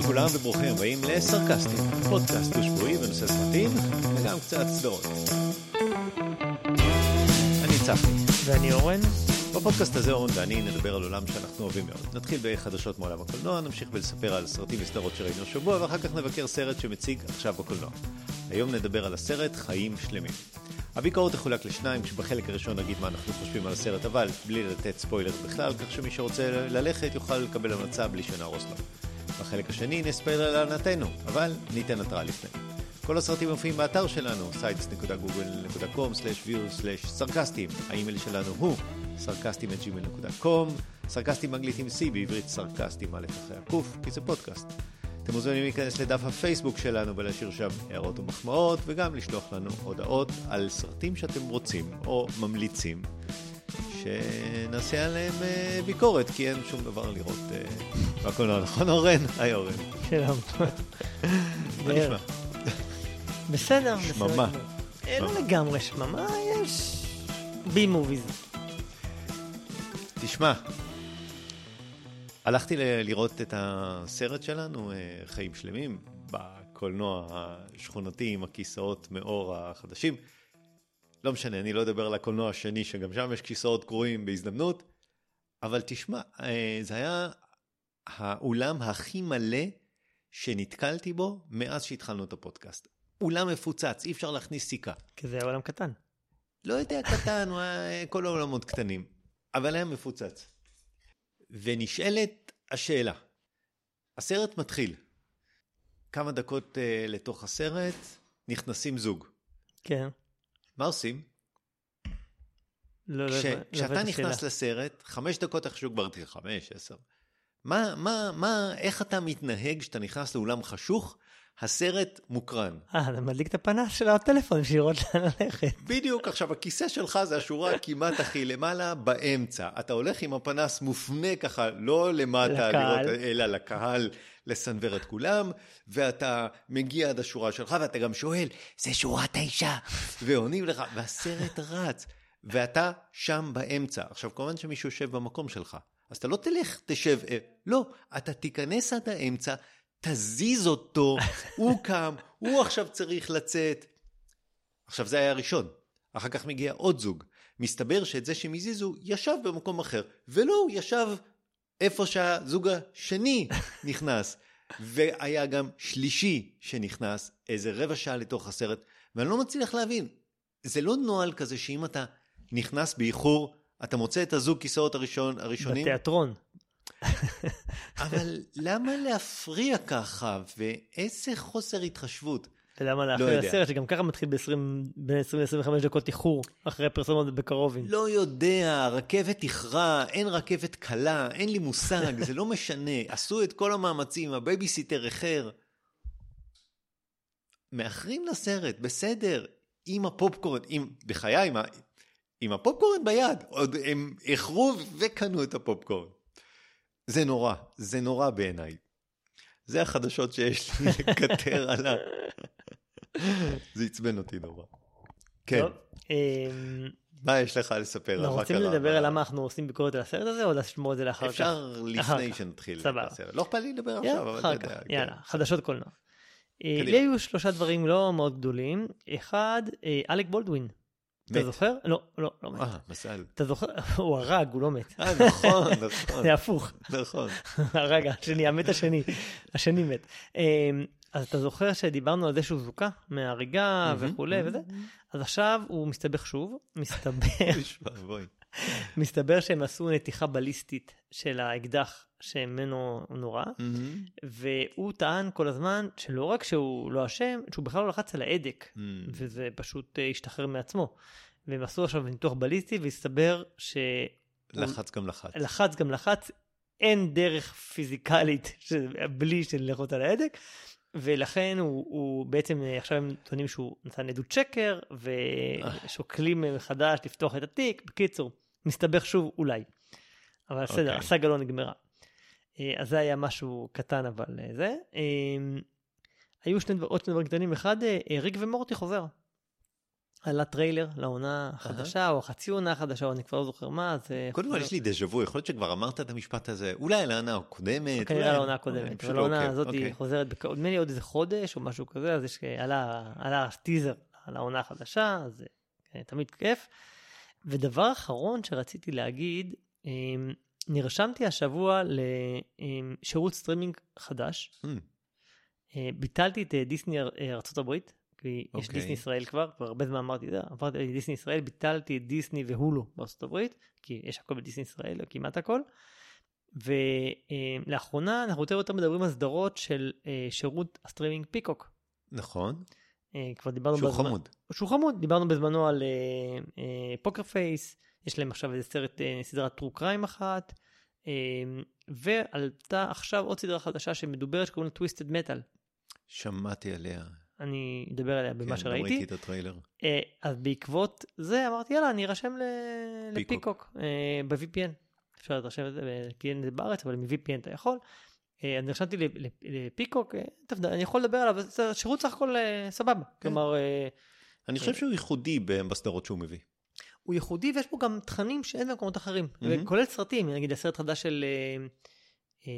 לכולם וברוכים הבאים לסרקסטים, פודקאסט דו-שבועי בנושא סרטים וגם קצת סדרות. אני צחי. ואני אורן. בפודקאסט הזה אורן ואני נדבר על עולם שאנחנו אוהבים מאוד. נתחיל בחדשות מעולם הקולנוע, נמשיך בלספר על סרטים וסדרות שראינו השבוע ואחר כך נבקר סרט שמציג עכשיו בקולנוע. היום נדבר על הסרט חיים שלמים. הביקורת תחולק לשניים, כשבחלק הראשון נגיד מה אנחנו חושבים על הסרט, אבל בלי לתת ספוילר בכלל, כך שמי שרוצה ללכת יוכל לקבל המלצה בלי שנהרוס לו. בחלק השני נספיילר לענתנו, אבל ניתן התראה לפני. כל הסרטים מופיעים באתר שלנו, sites.google.com/view/סרקסטים. האימייל שלנו הוא sarcastim@gmail.com, סרקסטים באנגלית עם C, בעברית סרקסטים א' אחרי הקוף, כי זה פודקאסט. אתם מוזמנים להיכנס לדף הפייסבוק שלנו ולהשאיר שם הערות ומחמאות, וגם לשלוח לנו הודעות על סרטים שאתם רוצים או ממליצים, שנעשה עליהם אה, ביקורת, כי אין שום דבר לראות אה, בקולנוע, נכון אורן? היי אורן. שלום. מה נשמע? בסדר, שממה. בסדר. אה, לא לגמרי שממה, יש בי מוביז. תשמע, הלכתי לראות את הסרט שלנו, חיים שלמים, בקולנוע השכונתי עם הכיסאות מאור החדשים. לא משנה, אני לא אדבר על הקולנוע השני, שגם שם יש כיסאות קרועים בהזדמנות, אבל תשמע, אה, זה היה האולם הכי מלא שנתקלתי בו מאז שהתחלנו את הפודקאסט. אולם מפוצץ, אי אפשר להכניס סיכה. כי זה עולם קטן. לא יודע, קטן, היה כל העולמות קטנים, אבל היה מפוצץ. ונשאלת השאלה, הסרט מתחיל, כמה דקות uh, לתוך הסרט נכנסים זוג. כן. מה עושים? לא, לא, כש, לא, לא כשאתה הבנתי נכנס שאלה. לסרט, חמש דקות איכשהו כבר תהיה חמש, עשר. מה, מה, מה, איך אתה מתנהג כשאתה נכנס לאולם חשוך? הסרט מוקרן. אה, אתה מדליק את הפנס של הטלפון בשביל לראות לאן ללכת. בדיוק, עכשיו הכיסא שלך זה השורה כמעט הכי למעלה באמצע. אתה הולך עם הפנס מופנה ככה, לא למטה לקהל. לראות, אלא לקהל, לסנוור את כולם, ואתה מגיע עד השורה שלך, ואתה גם שואל, זה שורה תשע? ועונים לך, והסרט רץ, ואתה שם באמצע. עכשיו, כמובן שמישהו יושב במקום שלך, אז אתה לא תלך, תשב, אה, לא, אתה תיכנס עד האמצע, תזיז אותו, הוא קם, הוא עכשיו צריך לצאת. עכשיו זה היה הראשון, אחר כך מגיע עוד זוג. מסתבר שאת זה שהם הזיזו ישב במקום אחר, ולא, הוא ישב איפה שהזוג השני נכנס. והיה גם שלישי שנכנס איזה רבע שעה לתוך הסרט, ואני לא מצליח להבין, זה לא נוהל כזה שאם אתה נכנס באיחור, אתה מוצא את הזוג כיסאות הראשון, הראשונים, בתיאטרון. אבל למה להפריע ככה, ואיזה חוסר התחשבות. ולמה לא יודע. הסרט שגם ככה מתחיל ב-20 בין 20 ל-25 דקות איחור אחרי פרסומות בקרובים. לא יודע, רכבת איחרה, אין רכבת קלה, אין לי מושג, זה לא משנה. עשו את כל המאמצים, הבייביסיטר איחר. מאחרים לסרט, בסדר, עם הפופקורן, עם, בחיי, עם, עם הפופקורן ביד, עוד הם איחרו וקנו את הפופקורן. זה נורא, זה נורא בעיניי. זה החדשות שיש לי לקטר על ה... זה עצבן אותי נורא. כן, אמ, מה יש לך לספר? אנחנו מה רוצים? לדבר על למה אנחנו עושים ביקורת על הסרט הזה, או לשמור את זה לאחר כך? אפשר לפני. שנתחיל את. הסרט. לא אכפת לי לדבר עכשיו, אבל אתה יודע. יאללה, כן. חדשות קולנוע. אה. לי היו שלושה דברים לא מאוד גדולים. אחד, אה, אלק בולדווין. אתה. זוכר? לא, לא, לא מת. אה, מזל. אתה זוכר? הוא הרג, הוא לא מת. אה, נכון, נכון, זה הפוך. נכון. הרג השני, המת השני. השני מת. אה, אז אתה זוכר שדיברנו על זה שהוא זוכה מההריגה מהמם, וכולי. וזה? אז עכשיו הוא מסתבך שוב. בואי. מסתבר שהם עשו נתיחה בליסטית של האקדח שממנו נורה. מהמם. והוא טען כל הזמן שלא רק שהוא לא אשם, שהוא בכלל לא לחץ על ההדק, מהמם. וזה פשוט אה, השתחרר מעצמו. והם עשו עכשיו ניתוח בליסטי, והסתבר לחץ גם לחץ. שלחץ גם לחץ, אין דרך פיזיקלית ש- בלי ללחוץ על ההדק, ולכן הוא, הוא בעצם, אה, עכשיו הם טוענים שהוא נתן עדות שקר, ושוקלים אה, מחדש לפתוח את התיק. בקיצור, מסתבך שוב אולי. אבל בסדר, אוקיי. הסאגה לא נגמרה. אה, אז זה היה משהו קטן, אבל זה. היו שני דבר, עוד שני דברים קטנים. אחד, ריק ומורטי חוזר. עלה טריילר לעונה החדשה, או חצי עונה החדשה, או אני כבר לא זוכר מה, אז... אה, קודם כל יש לי דז'ה וו, יכול להיות שכבר אמרת את המשפט הזה, אולי על העונה הקודמת. כנראה אולי- על העונה אוקיי, הקודמת, פשוט אבל העונה הזאת אוקיי. היא חוזרת, נדמה לי עוד איזה חודש או משהו כזה, אז יש, עלה עלה טיזר על העונה החדשה, אז אה, תמיד כיף. ודבר אחרון שרציתי להגיד, אמ, נרשמתי השבוע לשירות סטרימינג חדש. Hmm, אה, ביטלתי את אה, דיסני אר- כי יש אוקיי. דיסני ישראל כבר, כבר הרבה זמן אמרתי את זה, עברתי לדיסני ישראל, ביטלתי את דיסני והולו בארצות הברית, כי יש הכל בדיסני ישראל, או כמעט הכל. ולאחרונה אנחנו יותר ויותר מדברים על סדרות של אה, שירות הסטרימינג פיקוק. נכון, אה, כבר דיברנו שהוא בזמן- חמוד. שהוא חמוד, דיברנו בזמנו על אה, Poker Face, יש להם עכשיו איזה סרט, סדרת true crime אחת, ועלתה עכשיו עוד סדרה חדשה שמדוברת שקוראים לה Twisted Metal. שמעתי עליה. אני אדבר עליה במה כן, שראיתי. ראיתי את הטריילר. אה, אז בעקבות זה אמרתי יאללה אני ארשם ל- פיקוק. לפיקוק אה, ב-VPN. אפשר להירשם את זה ב-VPN זה בארץ אבל מ-VPN אתה יכול. אה, אז נרשמתי לפיקוק, אה, אני יכול לדבר עליו, זה שירות סך הכל אה, סבבה. כלומר אה, אני חושב שהוא ייחודי בסדרות שהוא מביא. הוא ייחודי ויש בו גם תכנים שאין במקומות אחרים. מהמם. כולל סרטים, נגיד הסרט חדש של, אה, אה,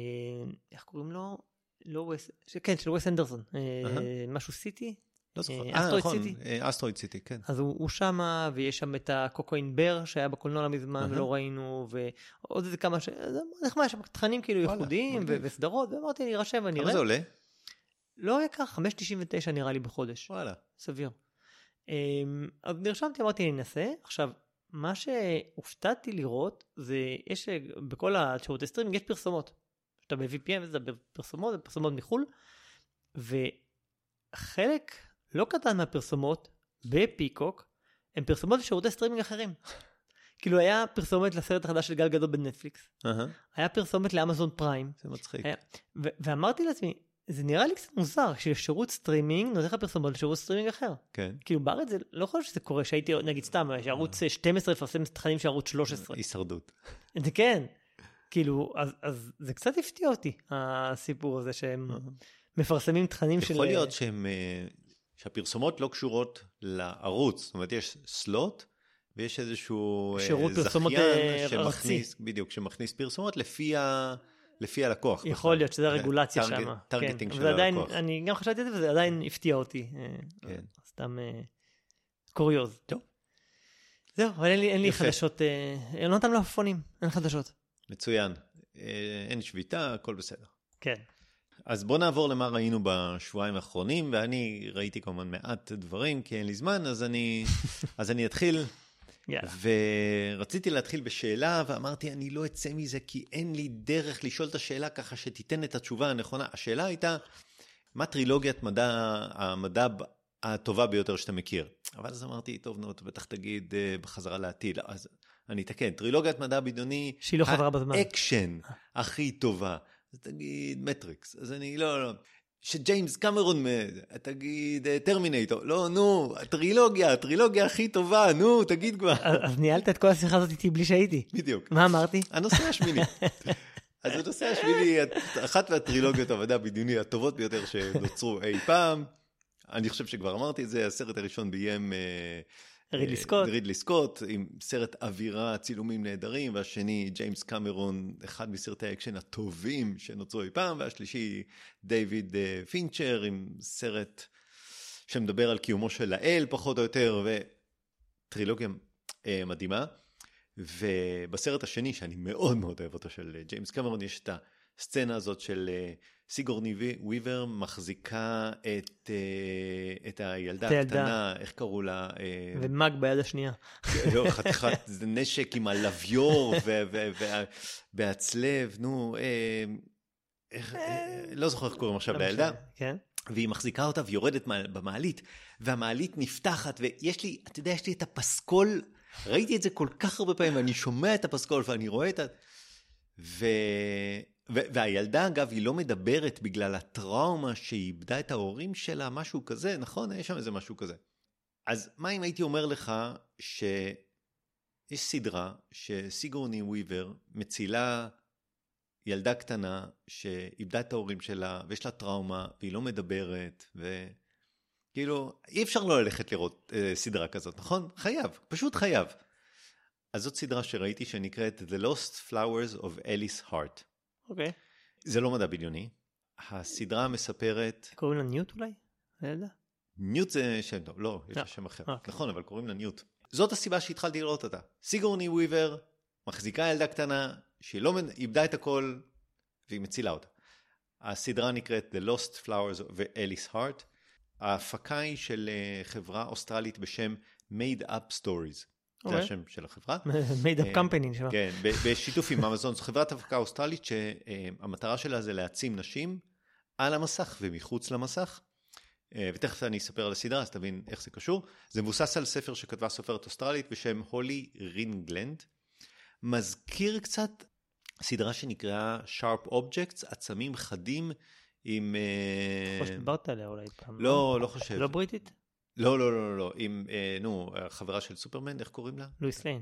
איך קוראים לו? לא וס, ש- כן, של וס אנדרסון, אה. משהו סיטי. לא זוכר. אה, אה, Asteroid נכון, City. אה, Asteroid City, כן. אז הוא, הוא שמה, ויש שם את ה Cocaine Bear שהיה בקולנוע לא מזמן. ולא ראינו, ועוד איזה כמה ש... זה נחמד, יש שם תכנים כאילו ייחודיים. וסדרות, ואמרתי אני ארשם ואני כמה אראה. זה עולה? לא יקר, 5.99 נראה לי בחודש, וואלה. סביר. אמ, אז נרשמתי, אמרתי אני אנסה. עכשיו, מה שהופתעתי לראות, זה יש אה, בכל השירותי סטרימינג יש פרסומות. שאתה ב-VPN וזה פרסומות, זה פרסומות מחו"ל, וחלק לא קטן מהפרסומות בפיקוק הם פרסומות לשירותי סטרימינג אחרים. כאילו היה פרסומת לסרט החדש של גל גדות בנטפליקס, היה פרסומת לאמזון פריים, זה מצחיק. היה- ו- ואמרתי לעצמי, זה נראה לי קצת מוזר ששירות סטרימינג נותן לך פרסומות לשירות סטרימינג אחר. כן. כאילו בארץ זה לא חושב שזה קורה שהייתי נגיד סתם שערוץ 12 מפרסם תכנים של ערוץ 13. הישרדות. זה כן. כאילו אז, אז זה קצת הפתיע אותי הסיפור הזה שהם מפרסמים תכנים של... יכול להיות שהם, אה, שהפרסומות לא קשורות לערוץ, זאת אומרת יש סלוט ויש איזשהו אה, שירות פרסומות, אה, ארצי. בדיוק, שמכניס פרסומות לפי, ה, לפי הלקוח. יכול בכלל. להיות שזה הרגולציה שם. טרגטינג כן. של עדיין, הלקוח. אני גם חשבתי על זה וזה עדיין הפתיע אותי. אה, כן. סתם אה, קוריוז. טוב. זהו, אבל אין לי, אין לי. חדשות, אה, יונתן מלפפונים, אין חדשות. מצוין. אה, אין שביתה, הכל בסדר. כן. אז בוא נעבור למה ראינו בשבועיים האחרונים, ואני ראיתי כמובן מעט דברים, כי אין לי זמן, אז אני, אז אני אתחיל. יאללה. ורציתי להתחיל בשאלה, ואמרתי, אני לא אצא מזה, כי אין לי דרך לשאול את השאלה ככה שתיתן את התשובה הנכונה. השאלה הייתה, מה טרילוגיית מדע, המדע הטובה ביותר שאתה מכיר? אבל אז אמרתי, טוב, נו, אתה בטח תגיד אה, בחזרה לעתיד. אז אני אתקן, טרילוגיית מדע בדיוני, שהיא לא חזרה בזמן. האקשן הכי טובה. אז תגיד מטריקס, אז אני לא, לא. שג'יימס קמרון, תגיד אה, טרמינטור, לא, נו, הטרילוגיה, הטרילוגיה הכי טובה, נו, תגיד כבר. אז אז ניהלת את כל השיחה הזאת איתי בלי שהייתי. בדיוק. מה אמרתי? הנושא השמיני. אז הנושא השמיני, אחת מהטרילוגיות המדע הבדיוני הטובות ביותר שנוצרו אי פעם. אני חושב שכבר אמרתי את זה, הסרט הראשון ביים... רידלי אה, סקוט. רידלי סקוט, עם סרט אווירה, צילומים נהדרים, והשני, ג'יימס קמרון, אחד מסרטי האקשן הטובים שנוצרו אי פעם, והשלישי, דיוויד אה, פינצ'ר, עם סרט שמדבר על קיומו של האל, פחות או יותר, וטרילוגיה אה, מדהימה. ובסרט השני, שאני מאוד מאוד אוהב אותו, של אה, ג'יימס קמרון, יש את הסצנה הזאת של סיגורני וי- וויבר מחזיקה את, אה, את הילדה. הקטנה, איך קראו לה? אה, ומאג ביד השנייה. לא, חתיכת נשק עם הלוויור והצלב, נו, אה, איך, לא זוכר איך קוראים עכשיו לא לילדה, כן. והיא מחזיקה אותה ויורדת במעלית, והמעלית נפתחת, ויש לי, אתה יודע, יש לי את הפסקול, ראיתי את זה כל כך הרבה פעמים, ואני שומע את הפסקול ואני רואה את ה... והילדה, אגב, היא לא מדברת בגלל הטראומה שהיא איבדה את ההורים שלה, משהו כזה, נכון? יש שם איזה משהו כזה. אז מה אם הייתי אומר לך שיש סדרה שסיגורני וויבר מצילה ילדה קטנה שאיבדה את ההורים שלה ויש לה טראומה והיא לא מדברת כאילו, אי אפשר לא ללכת לראות אה, סדרה כזאת, נכון? חייב, פשוט חייב. אז זאת סדרה שראיתי שנקראת The Lost Flowers of Alice Heart. אוקיי. זה לא מדע בדיוני. הסדרה מספרת, קוראים לה ניוט אולי? הילדה? ניוט זה שם טוב, לא, יש לה לא. שם אחר. אוקיי. נכון, אבל קוראים לה ניוט. זאת הסיבה שהתחלתי לראות אותה. סיגורני וויבר מחזיקה ילדה קטנה שהיא לא איבדה את הכל והיא מצילה אותה. הסדרה נקראת The Lost Flowers of Alice Heart. ההפקה היא של אה, חברה אוסטרלית בשם Made Up Stories. זה אוקיי. השם של החברה. made up אה, company נשמע. כן, בשיתוף עם אמזון, זו חברת הפקה אוסטרלית שהמטרה שלה זה להעצים נשים על המסך ומחוץ למסך. אה, ותכף אני אספר על הסדרה, אז תבין איך זה קשור. זה מבוסס על ספר שכתבה סופרת אוסטרלית בשם הולי רינגלנד. מזכיר קצת סדרה שנקראה Sharp Objects, עצמים חדים עם... אה, יכול שדיברת עליה אולי פעם. לא, לא חושב. לא בריטית? לא, לא, לא, לא, לא, עם, אה, נו, החברה של סופרמן, איך קוראים לה? לואיס ליין.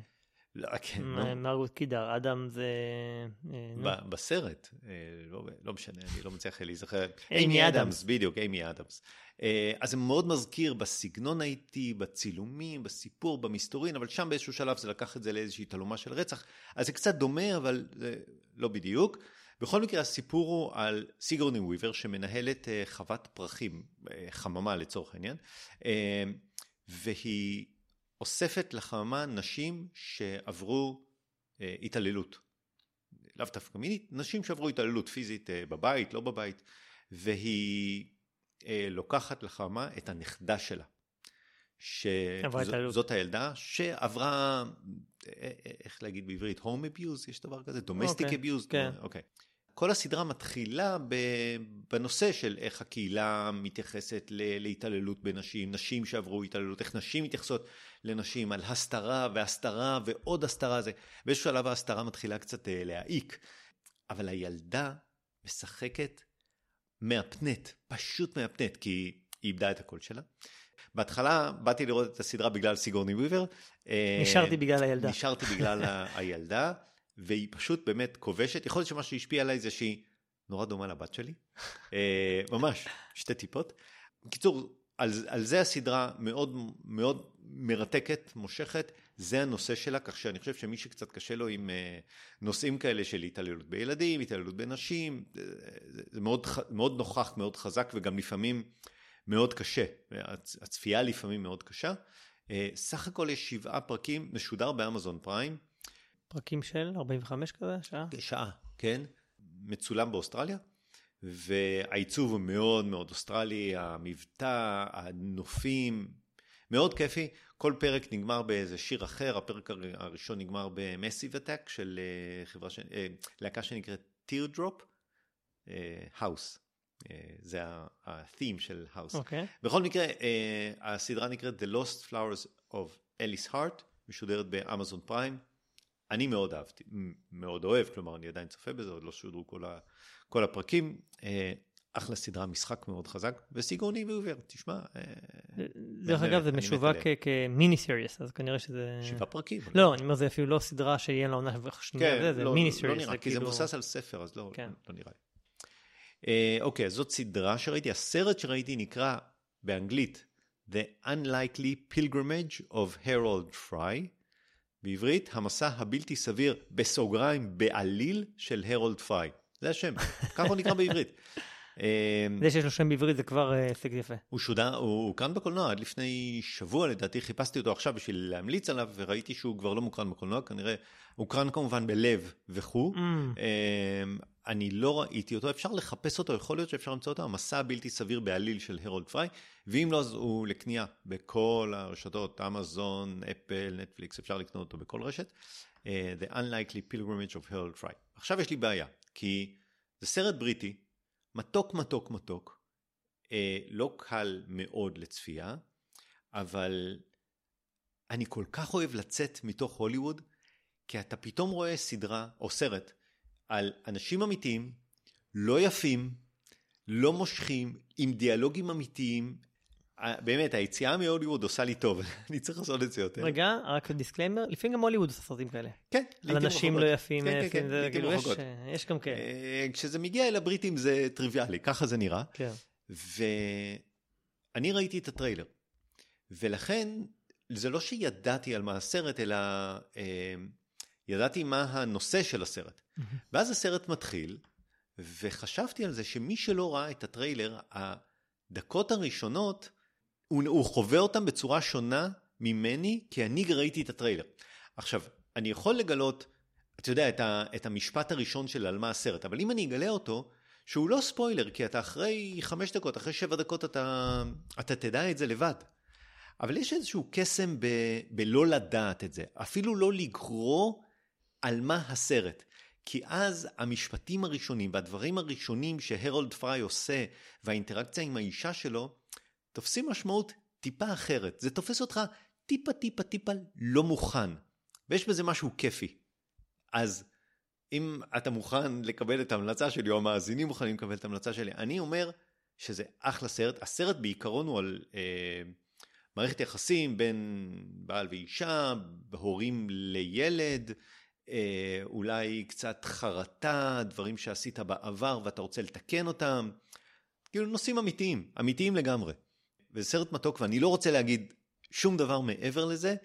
לא, כן, נו. מרגוט קידר. אדם זה... אה, בסרט, אה, לא, לא משנה, אני לא מצליח להיזכר. אימי אדמס. בדיוק, אימי אדמס. אה, אז זה מאוד מזכיר בסגנון האיטי, בצילומים, בסיפור, במסתורין, אבל שם באיזשהו שלב זה לקח את זה לאיזושהי תעלומה של רצח. אז זה קצת דומה, אבל זה לא בדיוק. בכל מקרה, הסיפור הוא על סיגורני וויבר, שמנהלת אה, חוות פרחים, אה, חממה לצורך העניין, אה, והיא אוספת לחממה נשים שעברו התעללות. לאו דווקא מינית, נשים שעברו התעללות פיזית בבית, לא בבית, והיא לוקחת לחמה את הנכדה שלה. שזאת הילדה שעברה, איך להגיד בעברית, home abuse, יש דבר כזה? domestic אוקיי, abuse? כן. אוקיי. כל הסדרה מתחילה בנושא של איך הקהילה מתייחסת להתעללות בנשים, נשים שעברו התעללות, איך נשים מתייחסות לנשים, על הסתרה והסתרה ועוד הסתרה. זה. באיזשהו שלב ההסתרה מתחילה קצת אה, להעיק, אבל הילדה משחקת מהפנט, פשוט מהפנט, כי היא איבדה את הקול שלה. בהתחלה באתי לראות את הסדרה בגלל סיגורני וויבר. אה, נשארתי בגלל הילדה. נשארתי בגלל הילדה, והיא פשוט באמת כובשת. יכול להיות שמה שהשפיע עליי זה שהיא נורא דומה לבת שלי. אה, ממש, שתי טיפות. בקיצור, על, על זה הסדרה מאוד מאוד מרתקת, מושכת, זה הנושא שלה, כך שאני חושב שמי שקצת קשה לו עם אה, נושאים כאלה של התעללות בילדים, התעללות בנשים, זה, זה, מאוד, מאוד נוכח, מאוד חזק וגם לפעמים מאוד קשה. הצ- הצפייה לפעמים מאוד קשה. אה, סך הכל יש שבעה פרקים, משודר באמזון פריים, פרקים של 45 כזה, שעה? שעה, כן? מצולם באוסטרליה, והעיצוב הוא מאוד מאוד אוסטרלי, המבטא, הנופים, מאוד כיפי. כל פרק נגמר באיזה שיר אחר, הפרק הר- הראשון נגמר במסיב אטק של אה, חברה, ש... אה, להקה שנקראת Teardrop House. זה ה-theme של House. אוקיי. בכל מקרה, אה, הסדרה נקראת The Lost Flowers of Alice Heart, משודרת באמזון פריים. אני מאוד אהבתי, מאוד אוהב, כלומר אני עדיין צופה בזה, עוד לא שודרו כל, ה, כל הפרקים. אה, אחלה סדרה, משחק מאוד חזק, וסיגורני ועובר, תשמע, אה, דרך אגב, זה משווק כמיני סיריוס, אז כנראה שזה... שבעה פרקים. לא, אני אומר, זה אפילו לא סדרה שיהיה לה עונה שנייה, כן, זה לא, מיני לא סיריוס. נראה, כי זה מבוסס על ספר, אז לא, כן. לא נראה לי. אה, אוקיי, אז זאת סדרה שראיתי, הסרט שראיתי נקרא באנגלית The Unlikely Pilgrimage of Harold Fry, בעברית, המסע הבלתי סביר, בסוגריים, בעליל של הרולד פריי. זה השם, ככה הוא נקרא בעברית. זה שיש לו שם בעברית זה כבר אה, הישג יפה. הוא שודר, הוא הוקרן בקולנוע עד לפני שבוע לדעתי, חיפשתי אותו עכשיו בשביל להמליץ עליו, וראיתי שהוא כבר לא מוקרן בקולנוע, כנראה הוקרן כמובן בלב וכו'. אני לא ראיתי אותו, אפשר לחפש אותו, יכול להיות שאפשר למצוא אותו, המסע הבלתי סביר בעליל של הרולד פריי, ואם לא, אז הוא לקנייה בכל הרשתות, אמזון, אפל, נטפליקס, אפשר לקנות אותו בכל רשת. אה, The Unlikely Pilgrimage of Harold Fry. עכשיו יש לי בעיה, כי זה סרט בריטי, מתוק מתוק מתוק, אה, לא קל מאוד לצפייה, אבל אני כל כך אוהב לצאת מתוך הוליווד, כי אתה פתאום רואה סדרה או סרט על אנשים אמיתיים, לא יפים, לא מושכים, עם דיאלוגים אמיתיים. באמת, היציאה מהוליווד עושה לי טוב, אני צריך לעשות את זה יותר. רגע, רק disclaimer, לפעמים גם הוליווד עושה סרטים כאלה. כן, על לעיתים אנשים רחוקות. לא יפים, כן, כן, כן, זה לעיתים כאילו, יש- רחוקות. יש גם כאלה. אה, כשזה מגיע אל הבריטים זה טריוויאלי, ככה זה נראה. כן. אני ראיתי את הטריילר, ולכן זה לא שידעתי על מה הסרט, אלא אה, ידעתי מה הנושא של הסרט. ואז הסרט מתחיל, וחשבתי על זה שמי שלא ראה את הטריילר, הדקות הראשונות, הוא, הוא חווה אותם בצורה שונה ממני, כי אני ראיתי את הטריילר. עכשיו, אני יכול לגלות, אתה יודע, את, ה, את המשפט הראשון של על מה הסרט, אבל אם אני אגלה אותו, שהוא לא ספוילר, כי אתה אחרי חמש דקות, אחרי שבע דקות אתה, אתה תדע את זה לבד. אבל יש איזשהו קסם ב, בלא לדעת את זה, אפילו לא לקרוא על מה הסרט. כי אז המשפטים הראשונים והדברים הראשונים שהרולד פריי עושה והאינטראקציה עם האישה שלו, תופסים משמעות טיפה אחרת. זה תופס אותך טיפה טיפה טיפה לא מוכן. ויש בזה משהו כיפי. אז אם אתה מוכן לקבל את ההמלצה שלי, או המאזינים מוכנים לקבל את ההמלצה שלי, אני אומר שזה אחלה סרט. הסרט בעיקרון הוא על אה, מערכת יחסים בין בעל ואישה, הורים לילד, אולי קצת חרטה, דברים שעשית בעבר ואתה רוצה לתקן אותם. כאילו נושאים אמיתיים, אמיתיים לגמרי. וזה סרט מתוק, ואני לא רוצה להגיד שום דבר מעבר לזה,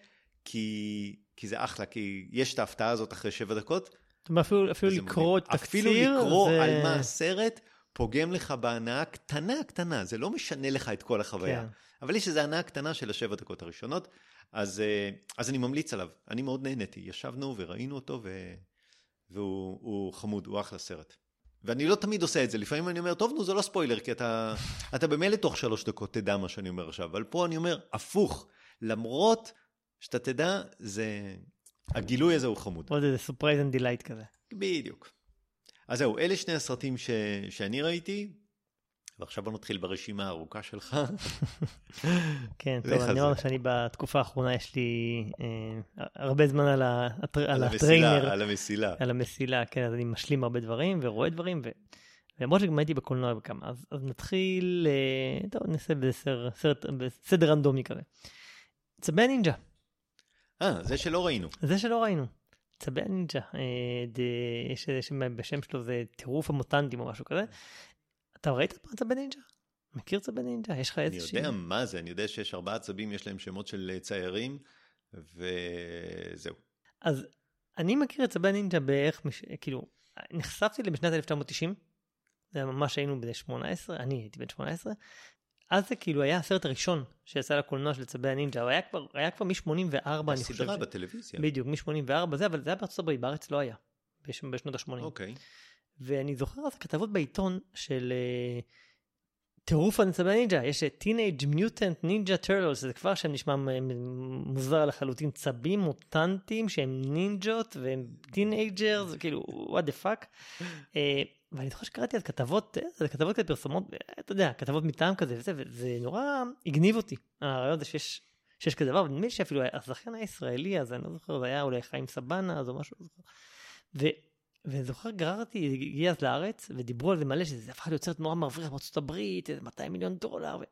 כי, כי זה אחלה, כי יש את ההפתעה הזאת אחרי שבע דקות. זאת אומרת, אפילו, אפילו לקרוא את תקציר. אפילו לקרוא זה... על מה הסרט, פוגם לך בהנאה קטנה קטנה, זה לא משנה לך את כל החוויה. כן. אבל יש איזו הנאה קטנה של השבע דקות הראשונות, אז, אה, אז אני ממליץ עליו, אני מאוד נהניתי, ישבנו וראינו אותו, ו... והוא חמוד, הוא אחלה סרט. ואני לא תמיד עושה את זה, לפעמים אני אומר, טוב, נו, זה לא ספוילר, כי אתה, אתה במילא תוך שלוש דקות תדע מה שאני אומר עכשיו, אבל פה אני אומר, הפוך, למרות שאתה תדע, זה... הגילוי הזה הוא חמוד. עוד איזה surprise and delight כזה. בדיוק. אז זהו, אלה שני הסרטים ש... שאני ראיתי, ועכשיו בוא נתחיל ברשימה הארוכה שלך. כן, טוב, אני אומר שאני בתקופה האחרונה יש לי אה, הרבה זמן על, הטר... על, על הטריינר. על המסילה. על המסילה, כן, אז אני משלים הרבה דברים ורואה דברים, ו... למרות שגם הייתי בקולנוע בכמה, אז, אז נתחיל, אה, טוב, נעשה בסדר, סרט, בסדר רנדומי כזה. צבי הנינג'ה. אה, זה שלא ראינו. זה שלא ראינו. צבי הנינג'ה, אה, יש בשם שלו זה טירוף המוטנטים או משהו כזה. אתה ראית פעם צבי נינג'ה? מכיר צבי נינג'ה? יש לך איזושהי... אני יודע מה זה, אני יודע שיש ארבעה צבים, יש להם שמות של אה, ציירים, וזהו. אז אני מכיר את צבי נינג'ה בערך, כאילו, נחשפתי בשנת 1990, זה ממש היינו בני 18, אני הייתי בן 18, אז זה כאילו היה הסרט הראשון שיצא לקולנוע של צבי הנינג'ה, הוא היה כבר, היה כבר מ-84 אני חושב. הסדרה בטלוויזיה. בדיוק, מ-84 זה, אבל זה היה בארצות הברית, בארץ לא היה, בשנות ה-80. אוקיי. ואני זוכר אז כתבות בעיתון של uh, טירוף על צבי הנינג'ה, יש Teenage Mutant Ninja Turtles, זה כבר שם נשמע מוזר לחלוטין, צבים מוטנטים שהם נינג'ות והם teenagers, כאילו, what the fuck. Uh, ואני זוכר שקראתי אז כתבות, אה, זה כתבות כזה פרסומות, אתה יודע, כתבות מטעם כזה וזה, וזה נורא הגניב אותי, הרעיון הזה שיש, שיש כזה דבר, ונדמה לי שאפילו הזכיין הישראלי אז אני לא זוכר, זה היה אולי חיים סבן אז או משהו, ו, וזוכר גררתי, הגיע אז לארץ, ודיברו על זה מלא, שזה הפך להיות סרט נורא מרוויח בארצות הברית, איזה 200 מיליון דולר, ו...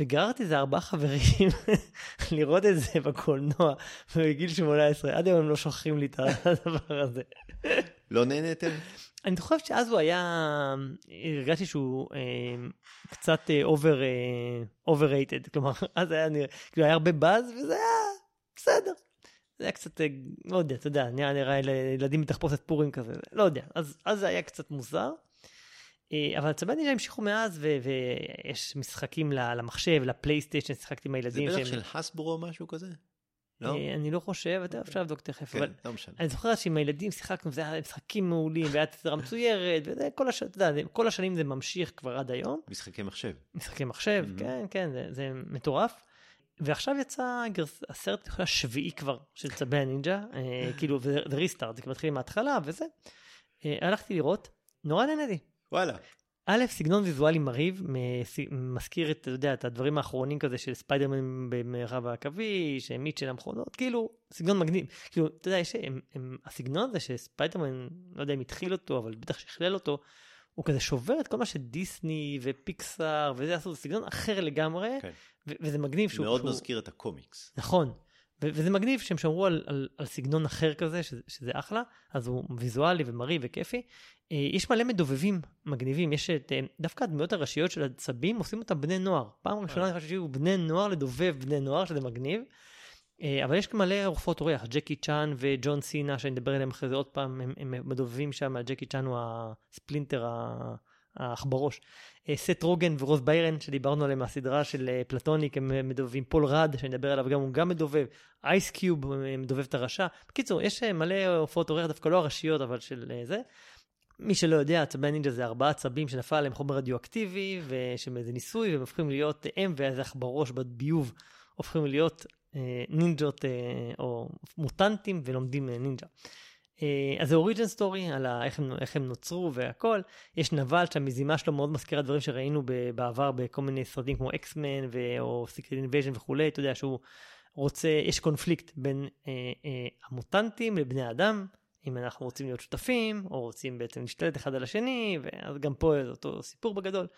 וגררתי איזה ארבעה חברים לראות את זה בקולנוע בגיל 18, עד היום הם לא שוכחים לי את הדבר הזה. לא נהניתם? אני חושב שאז הוא היה, הרגשתי שהוא אה, קצת אובר, אה, אה, כלומר, אז היה נראה, כאילו היה הרבה באז וזה היה בסדר. זה היה קצת, אה, לא יודע, אתה יודע, נראה נראה לילדים מתחפושת פורים כזה, לא יודע, אז, אז זה היה קצת מוזר. אה, אבל נינג'ה המשיכו מאז, ו- ויש משחקים למחשב, לפלייסטיישן, שיחקתי עם הילדים. זה בערך של הסבורו או משהו כזה? לא? אה, אני לא חושב, אתה אפשר לבדוק תכף, כן, אבל לא. אני זוכר שעם הילדים שיחקנו, זה היה משחקים מעולים, והיה סדרה מצוירת, וזה כל, הש... יודע, כל השנים זה ממשיך כבר עד היום. משחקי מחשב. משחקי מחשב, mm-hmm. כן, כן, זה מטורף. ועכשיו יצא גרס, הסרט השביעי כבר של צבי הנינג'ה, אה, כאילו, זה ריסטארט, זה מתחיל מההתחלה וזה. אה, הלכתי לראות, נורא נהניתי. וואלה. א', סגנון ויזואלי מרהיב, מזכיר את, אתה יודע, את הדברים האחרונים כזה של ספיידרמן במרחב העכביש, מיטשל המכונות, כאילו, סגנון מגניב. כאילו, אתה יודע, יש, הם, הם, הסגנון הזה שספיידרמן, לא יודע אם התחיל אותו, אבל בטח שכלל אותו, הוא כזה שובר את כל מה שדיסני ופיקסאר וזה עשו, זה סגנון אחר לגמרי. כן. וזה מגניב שהוא... מאוד שהוא... מזכיר את הקומיקס. נכון. ו- וזה מגניב שהם שמרו על, על, על סגנון אחר כזה, שזה, שזה אחלה, אז הוא ויזואלי ומרהיב וכיפי. אה, יש מלא מדובבים מגניבים, יש את, אה, דווקא הדמויות הראשיות של הצבים עושים אותם בני נוער. פעם ראשונה אני חושב שהיו בני נוער לדובב בני נוער, שזה מגניב. אה, אבל יש מלא הופעות אורח, ג'קי צ'אן וג'ון סינה, שאני אדבר עליהם אחרי זה עוד פעם, הם, הם מדובבים שם, ג'קי צ'אן הוא הספלינטר העכברוש. סת' רוגן ורוז ביירן, שדיברנו עליהם מהסדרה של Platonic, הם מדובבים. פול ראד, שאני אדבר עליו גם, הוא גם מדובב. אייס קיוב מדובב את הרשע. בקיצור, יש מלא הופעות אורח, דווקא לא הראשיות, אבל של זה. מי שלא יודע, צבי הנינג'ה זה ארבעה צבים שנפל עליהם חומר רדיואקטיבי, ושם איזה ניסוי, והם הופכים להיות עם איזה עכברוש בביוב, הופכים להיות אה, נינג'ות אה, או מוטנטים ולומדים אה, נינג'ה. אה, אז זה origin story על איך הם, איך הם נוצרו והכל. יש נבל שהמזימה שלו מאוד מזכירה דברים שראינו בעבר בכל מיני סרטים כמו X-Men או Secret Invasion וכולי, אתה יודע שהוא רוצה, יש קונפליקט בין אה, אה, המוטנטים לבני אדם. אם אנחנו רוצים להיות שותפים, או רוצים בעצם להשתלט אחד על השני, ואז גם פה זה אותו סיפור בגדול. אה,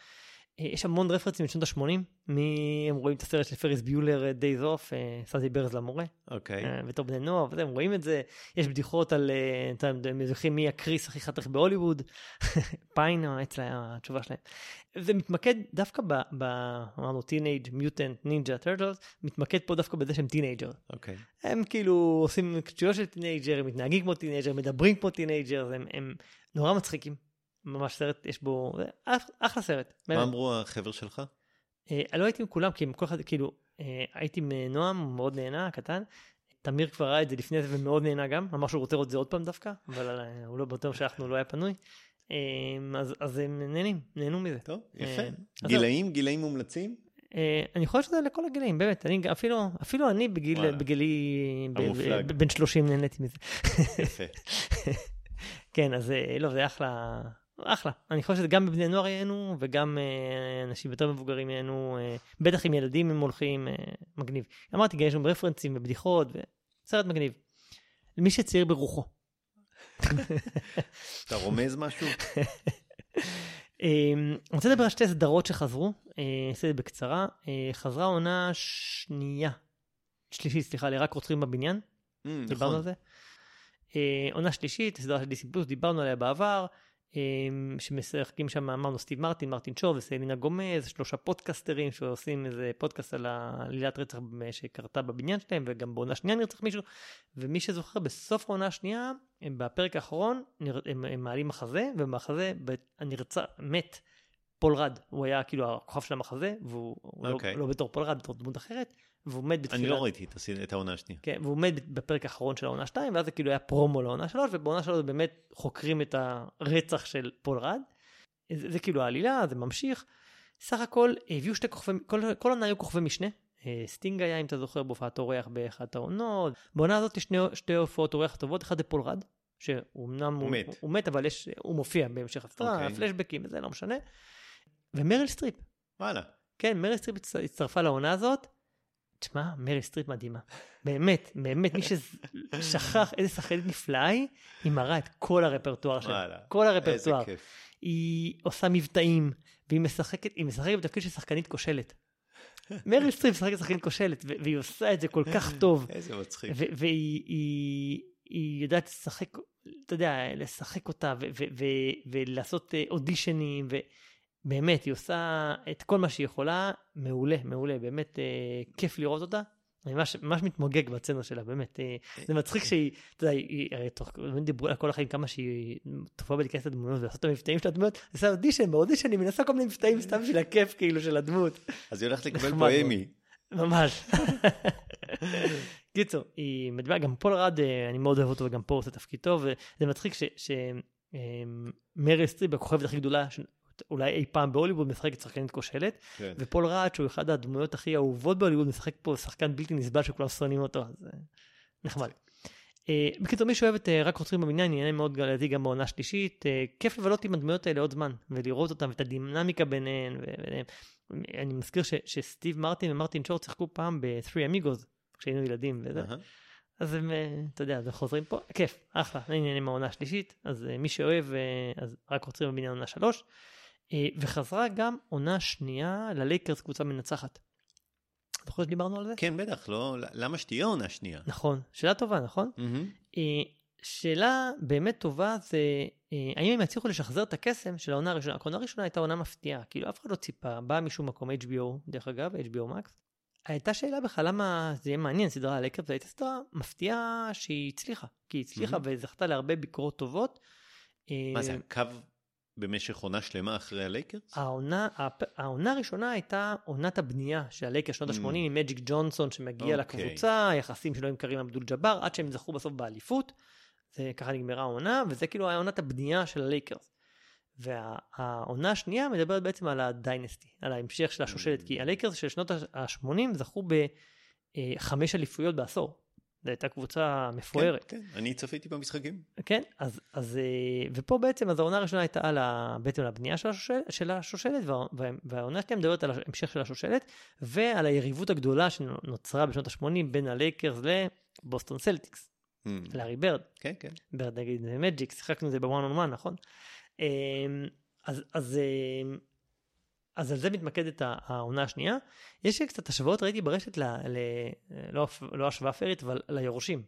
יש המון רפרנסים משנות ה-80, מי הם רואים את הסרט של Ferris Bueller's Day Off, שמתי ברז למורה. אוקיי. אה, בתור בני נוער, וזה, הם רואים את זה. יש בדיחות על, אה, אתה יודע, הם זוכרים מי הכריס הכי חתיך בהוליווד, פיין, אצלה התשובה שלהם. זה מתמקד דווקא ב... ב אמרנו Teenage Mutant Ninja Turtles, מתמקד פה דווקא בזה שהם teenager. אוקיי. הם כאילו עושים שטויות של teenager, הם מתנהגים כמו teenager, מדברים כמו teenager, הם, הם נורא מצחיקים. ממש סרט, יש בו, אחלה סרט. מה אמרו החבר שלך? אה, לא הייתי עם כולם, כי עם כל אחד, כאילו, אה, הייתי עם נועם, הוא מאוד נהנה, קטן. תמיר כבר ראה את זה לפני זה ומאוד נהנה גם, אמר שהוא רוצה לראות את זה עוד פעם דווקא, אבל אה, הוא לא באותו יום שאנחנו לא היה פנוי. אז, אז הם נהנים, נהנו מזה. טוב, יפה. גילאים, גילאים מומלצים? אני חושב שזה לכל הגילאים, באמת, אני אפילו, אפילו אני בגיל, בגילי, בן 30 נהניתי מזה. יפה. כן, אז לא, זה אחלה, אחלה. אני חושב שזה גם בבני נוער ייהנו, וגם אה, אנשים יותר מבוגרים ייהנו, אה, בטח עם ילדים הם הולכים, אה, מגניב. אמרתי, יש שם רפרנסים ובדיחות, וסרט מגניב. למי שצעיר ברוחו. אתה רומז משהו? אה, אני רוצה לדבר על שתי סדרות שחזרו, אה, אעשה את זה בקצרה. אה, חזרה עונה שנייה, שלישית, סליחה, לרק רוצחים בבניין. Mm, דיברנו נכון. על זה. עונה שלישית, סדרה של דיסי פלוס, דיברנו עליה בעבר. אמ, שמשחקים שם, אמרנו סטיב מרטין, מרטין שור וסלינה גומז, שלושה פודקסטרים שעושים איזה פודקאסט על עלילת רצח שקרתה בבניין שלהם, וגם בעונה שנייה נרצח מישהו, ומי שזוכר בסוף העונה השנייה, בפרק האחרון, הם, הם מעלים מחזה, ובמחזה הנרצח, מת פול רד, הוא היה כאילו הכוכב של המחזה, והוא okay. לא, אוקיי. לא בתור פול רד, בתור דמות אחרת, והוא מת בתחילת... אני לא ראיתי את העונה השנייה. כן, והוא מת בפרק האחרון של העונה 2, ואז זה כאילו היה פרומו לעונה 3, ובעונה 3 באמת חוקרים את הרצח של פול רד. זה, זה כאילו העלילה, זה ממשיך. סך הכל הביאו שתי כוכבי, כל, כל עונה היו כוכבי משנה. אה, סטינג היה, אם אתה זוכר, בהופעת אורח באחת העונות. בעונה הזאת יש שני, שתי הופעות אורח טובות, אחד זה פול רד, שאומנם הוא, הוא, מת. הוא, הוא מת, אבל יש, הוא מופיע בהמשך הסדרה, okay. אוקיי. פלשבקים וזה, לא משנה. ומריל סטריפ. וואלה. כן, מריל סטריפ הצטרפה לעונה הזאת. תשמע, מריל סטריפ מדהימה. באמת, באמת, מי ששכח איזה שחקנית נפלאה היא, היא מראה את כל הרפרטואר שלה. כל הרפרטואר. היא עושה מבטאים, והיא משחקת, היא משחקת בתפקיד של שחקנית כושלת. מריל סטריפ משחקת שחקנית כושלת, והיא עושה את זה כל כך טוב. איזה מצחיק. והיא יודעת לשחק, אתה יודע, לשחק אותה, ולעשות אה, אודישנים, באמת, היא עושה את כל מה שהיא יכולה, מעולה, מעולה, באמת אה, כיף לראות אותה. אני ממש, ממש מתמוגג בסצנות שלה, באמת. אה, זה מצחיק שהיא, אתה יודע, היא, הרי תוך, דיברו לה כל החיים כמה שהיא תופעה בלהיכנס לדמויות ולעשות את המבטאים של הדמויות, היא עושה אודישן, באודישן היא מנסה כל מיני מבטאים סתם בשביל הכיף כאילו של הדמות. אז היא הולכת לקבל פה אמי. ממש. קיצור, היא מדברת, גם פול רד, אה, אני מאוד אוהב אותו וגם פה הוא עושה תפקיד טוב, וזה מצחיק שמריל סטריפ, הכוכבת הכי גדולה אולי אי פעם בהוליווד משחקת שחקנית כושלת, כן. ופול רד שהוא אחד הדמויות הכי אהובות בהוליווד משחק פה שחקן בלתי נסבל שכולם שונאים אותו, אז uh, נחמד. Uh, בקיצור מי שאוהב את uh, רק רוצחים בבניין נהנה מאוד לדעתי גם בעונה שלישית, כיף לבלות עם הדמויות האלה עוד זמן ולראות אותם ואת הדינמיקה ביניהן. אני מזכיר ש, שסטיב מרטין ומרטין שור שיחקו פעם ב-3 אמיגוז כשהיינו ילדים וזה. Uh-huh. אז הם, אתה יודע, הם חוזרים פה, כיף, אחלה, אני נהנה מהעונה השלישית, אז מי שאוהב, אז רק רוצים בבניין עונה שלוש. אה, וחזרה גם עונה שנייה ללייקרס קבוצה מנצחת. זוכר שדיברנו על זה? כן, בטח, לא, למה שתהיה עונה שנייה? נכון, שאלה טובה, נכון? Mm-hmm. שאלה באמת טובה זה, האם הם יצליחו לשחזר את הקסם של העונה הראשונה? העונה הראשונה הייתה עונה מפתיעה, כאילו אף אחד לא ציפה, באה משום מקום, HBO, דרך אגב, HBO Max. הייתה שאלה בכלל למה זה יהיה מעניין, סדרה על לקר, זו הייתה סדרה מפתיעה שהיא הצליחה, כי היא הצליחה mm-hmm. וזכתה להרבה ביקורות טובות. מה זה, הקו במשך עונה שלמה אחרי הלייקרס? העונה, העונה הראשונה הייתה עונת הבנייה של הלייקרס שנות ה-80 mm. עם מג'יק ג'ונסון שמגיע okay. אוקיי. לקבוצה, יחסים שלו עם קרים אבדול ג'אבר, עד שהם זכו בסוף באליפות. זה ככה נגמרה העונה, וזה כאילו היה עונת הבנייה של הלייקרס. והעונה השנייה מדברת בעצם על ה dynasty, על ההמשך של השושלת, כי הלייקרס של שנות ה-80 זכו בחמש אליפויות בעשור. זו הייתה קבוצה מפוארת. כן, כן, אני צפיתי במשחקים. כן, אז, אז אה, ופה בעצם, אז העונה הראשונה הייתה על ה, בעצם על הבנייה של השושלת, של השושלת וה, והעונה השנייה מדברת על ההמשך של השושלת, ועל היריבות הגדולה שנוצרה בשנות ה-80 בין הלייקרס לבוסטון סלטיקס. Mm. לארי ברד. כן, כן. ברד נגיד מג'יק, שיחקנו את זה בוואן און וואן, נכון? אמ, אז, אז, אמ, אז על זה מתמקדת העונה השנייה. יש קצת השוואות, ראיתי ברשת, ל, ל, לא, לא השוואה פיירית, אבל ליורשים.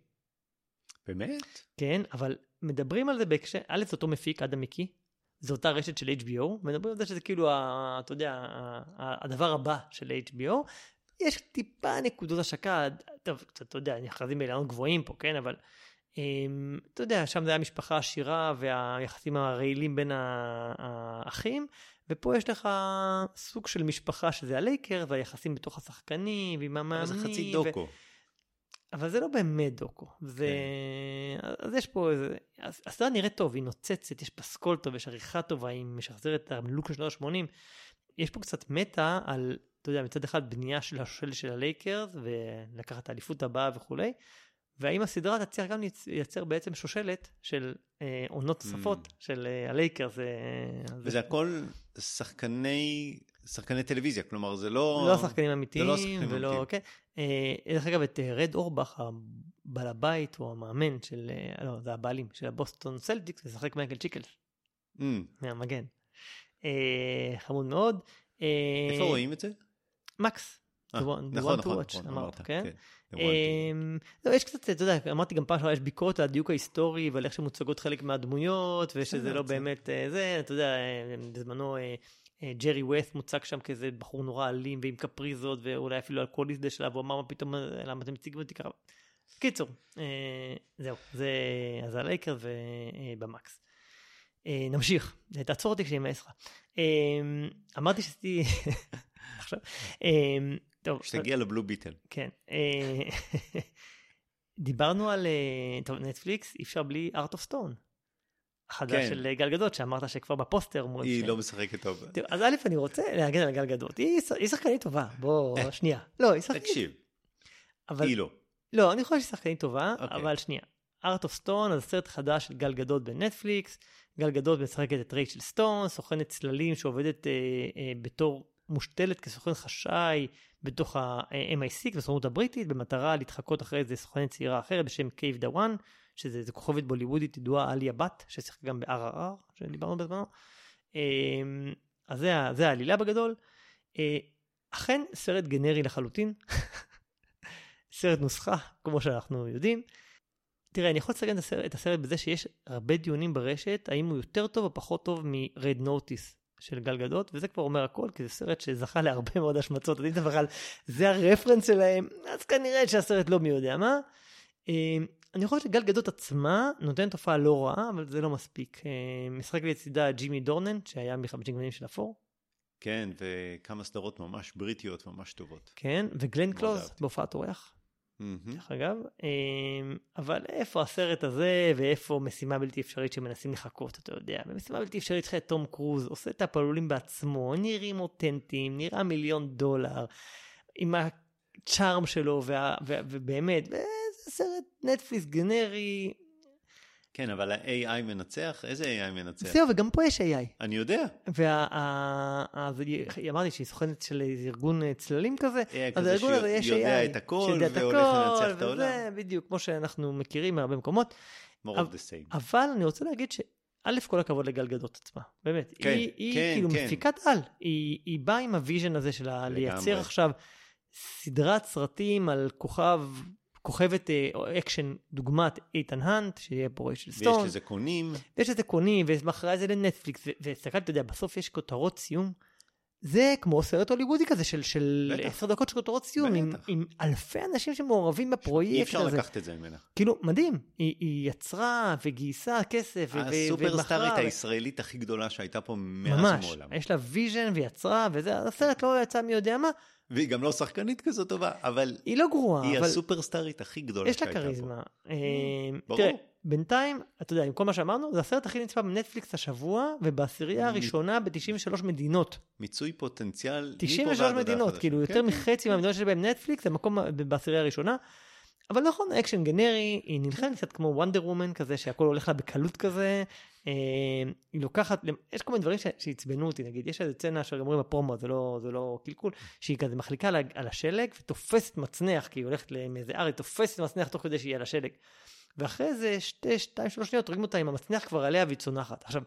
באמת? כן, אבל מדברים על זה בהקשר, א' זה אותו מפיק, אדם מקי, זו אותה רשת של HBO, מדברים על זה שזה כאילו, ה, אתה יודע, הדבר הבא של HBO. יש טיפה נקודות השקה, טוב, קצת, אתה יודע, נכרזים באילנות גבוהים פה, כן, אבל אמ, אתה יודע, שם זה היה משפחה עשירה והיחסים הרעילים בין האחים, ופה יש לך סוג של משפחה שזה הלייקר, והיחסים בתוך השחקנים, ועם המאמנים. זה חצי דוקו. ו... אבל זה לא באמת דוקו. זה... כן. אז יש פה איזה... הסדרה נראית טוב, היא נוצצת, יש פסקול טוב, יש עריכה טובה, היא משחזרת את המלוק של שנות ה-80. יש פה קצת meta על, אתה יודע, מצד אחד בנייה של השושלת של הלייקרס, ולקחת את האליפות הבאה וכולי, והאם הסדרה תצליח גם לייצר בעצם שושלת של אה, עונות נוספות mm. של אה, הלייקרס. אה, וזה זה... הכל שחקני, שחקני טלוויזיה, כלומר זה לא... לא שחקנים אמיתיים, לא שחקנים ולא, אמיתיים. כן. אה, דרך אגב, את אה, רד אורבך, הבעל הבית או המאמן של, אה, לא, זה הבעלים של הבוסטון סלטיקס, משחק מייקל צ'יקלס. Mm. מהמגן. אה, חמוד מאוד. אה, איפה רואים את זה? מקס. אה, נכון, נכון, נכון, אמרת, כן. כן אמ, לא, יש קצת, אתה יודע, אמרתי גם פעם שעברה, יש ביקורת על הדיוק ההיסטורי ועל איך שמוצגות חלק מהדמויות, ושזה לא באמת אה, זה, אתה יודע, בזמנו ג'רי ווס מוצג שם כאיזה בחור נורא אלים ועם קפריזות, ואולי אפילו אלכוהוליסט בשלב, הוא אמר מה פתאום, למה אתם מציגים אותי ככה. קיצור, זהו, זה, אז הלייקרס במקס. נמשיך, תעצור אותי כשאני אמאס לך. אמ, אמרתי שעשיתי... עכשיו. טוב. כשתגיע ל Blue Beetle. כן. אה, דיברנו על, אה, טוב, נטפליקס, אי אפשר בלי Heart of Stone. החדש כן. של גל גדות, שאמרת שכבר בפוסטר. היא לא משחקת טוב. טוב. אז א', אני רוצה להגן על גל גדות. היא, היא שחקנית טובה, בוא, אה. שנייה. לא, היא שחקנית. תקשיב. אבל... היא לא. לא, אני חושב שהיא שחקנית טובה, okay. אוקיי. אבל שנייה. Heart of Stone, אז סרט חדש של גל גדות בנטפליקס. גל גדות משחקת את רייצ'ל סטון, סוכנת צללים שעובדת אה, אה, בתור מושתלת כסוכן חשאי בתוך ה-MI6 בסוכנות הבריטית במטרה להתחקות אחרי איזה סוכנת צעירה אחרת בשם קיה דהוואן שזה כוכבת בוליוודית ידועה עליה בהאט ששיחקה גם ב-RRR שדיברנו בזמנו. אמ, אז זה, זה העלילה בגדול. אה, אכן סרט גנרי לחלוטין. סרט נוסחה כמו שאנחנו יודעים. תראה אני יכול לסגן את הסרט, את הסרט בזה שיש הרבה דיונים ברשת האם הוא יותר טוב או פחות טוב מ-Red Notice של גל גדות, וזה כבר אומר הכל, כי זה סרט שזכה להרבה מאוד השמצות, אני מדבר על זה הרפרנס שלהם, אז כנראה שהסרט לא מי יודע מה. אה, אני חושב שגל גדות עצמה נותנת תופעה לא רעה, אבל זה לא מספיק. אה, משחק לצידה ג'ימי דורנן, שהיה מחמישים גוונים של אפור. כן, וכמה סדרות ממש בריטיות, ממש טובות. כן, וגלן קלוז בהופעת אורח. דרך אגב, אמ, אבל איפה הסרט הזה ואיפה משימה בלתי אפשרית שמנסים לחכות, אתה יודע. במשימה בלתי אפשרית לך תום קרוז עושה את הפעלולים בעצמו, נראים אותנטיים, נראה מיליון דולר, עם הצ'ארם שלו, וה, ובאמת, זה סרט נטפליס גנרי, כן, אבל ה-AI מנצח? איזה AI מנצח? זהו, וגם פה יש AI. אני יודע. ואמרתי שהיא סוכנת של ארגון צללים כזה, אז הארגון הזה יש AI. שיודע את הכל והולך לנצח את העולם. בדיוק, כמו שאנחנו מכירים מהרבה מקומות. more of the same. אבל אני רוצה להגיד ש... א', כל הכבוד לגל גדות עצמה, באמת. כן, היא, היא כן, כאילו כן. מפיקת על, היא, היא באה עם ה vision הזה של לייצר עכשיו סדרת סרטים על כוכב, כוכבת אה, אקשן דוגמת איתן האנט, שיהיה פה רייצ'ל סטון. ויש לזה קונים. ויש לזה קונים, ומכרה את זה לנטפליקס, והסתכלתי, אתה יודע, בסוף יש כותרות סיום. זה כמו סרט הוליוודי כזה של, של. עשר דקות של כותרות סיום, עם. עם אלפי אנשים שמעורבים בפרויקט הזה. אי אפשר לקחת את זה ממנה. כאילו, מדהים. היא, היא יצרה וגייסה כסף ו- ו- הסופרסטארית ומכרה. הישראלית הכי גדולה שהייתה פה מאז ממש. ומעולם. יש לה vision ויצרה, וזה, הסרט לא יצא מי יודע מה. והיא גם לא שחקנית כזאת טובה, אבל היא לא גרועה, היא אבל הסופרסטארית הכי גדולה יש לה שהייתה פה. כריזמה. אה, ברור. תראה, בינתיים, אתה יודע, עם כל מה שאמרנו, זה הסרט הכי נצפה בנטפליקס השבוע, ובעשירייה הראשונה ב-93 מדינות. מיצוי פוטנציאל. מפה 93 ועד הודעה מדינות. כאילו כן, יותר כן. מחצי מהמדינות שבהן נטפליקס, זה מקום בעשירייה הראשונה. אבל נכון, אקשן גנרי, היא נלחמת קצת כמו Wonder Woman כזה, שהכל הולך לה בקלות כזה. אה, היא לוקחת, יש כל מיני דברים שעצבנו אותי, נגיד, יש איזה סצנה שאומרים בפרומו, זה לא, זה לא קלקול, שהיא כזה מחליקה על, השלג ותופסת מצנח, כי היא הולכת מאיזה ארץ, תופסת מצנח תוך כדי שהיא על השלג. ואחרי איזה שתי, שתיים, שלוש שניות, רואים אותה עם המצנח כבר עליה והיא צונחת. עכשיו,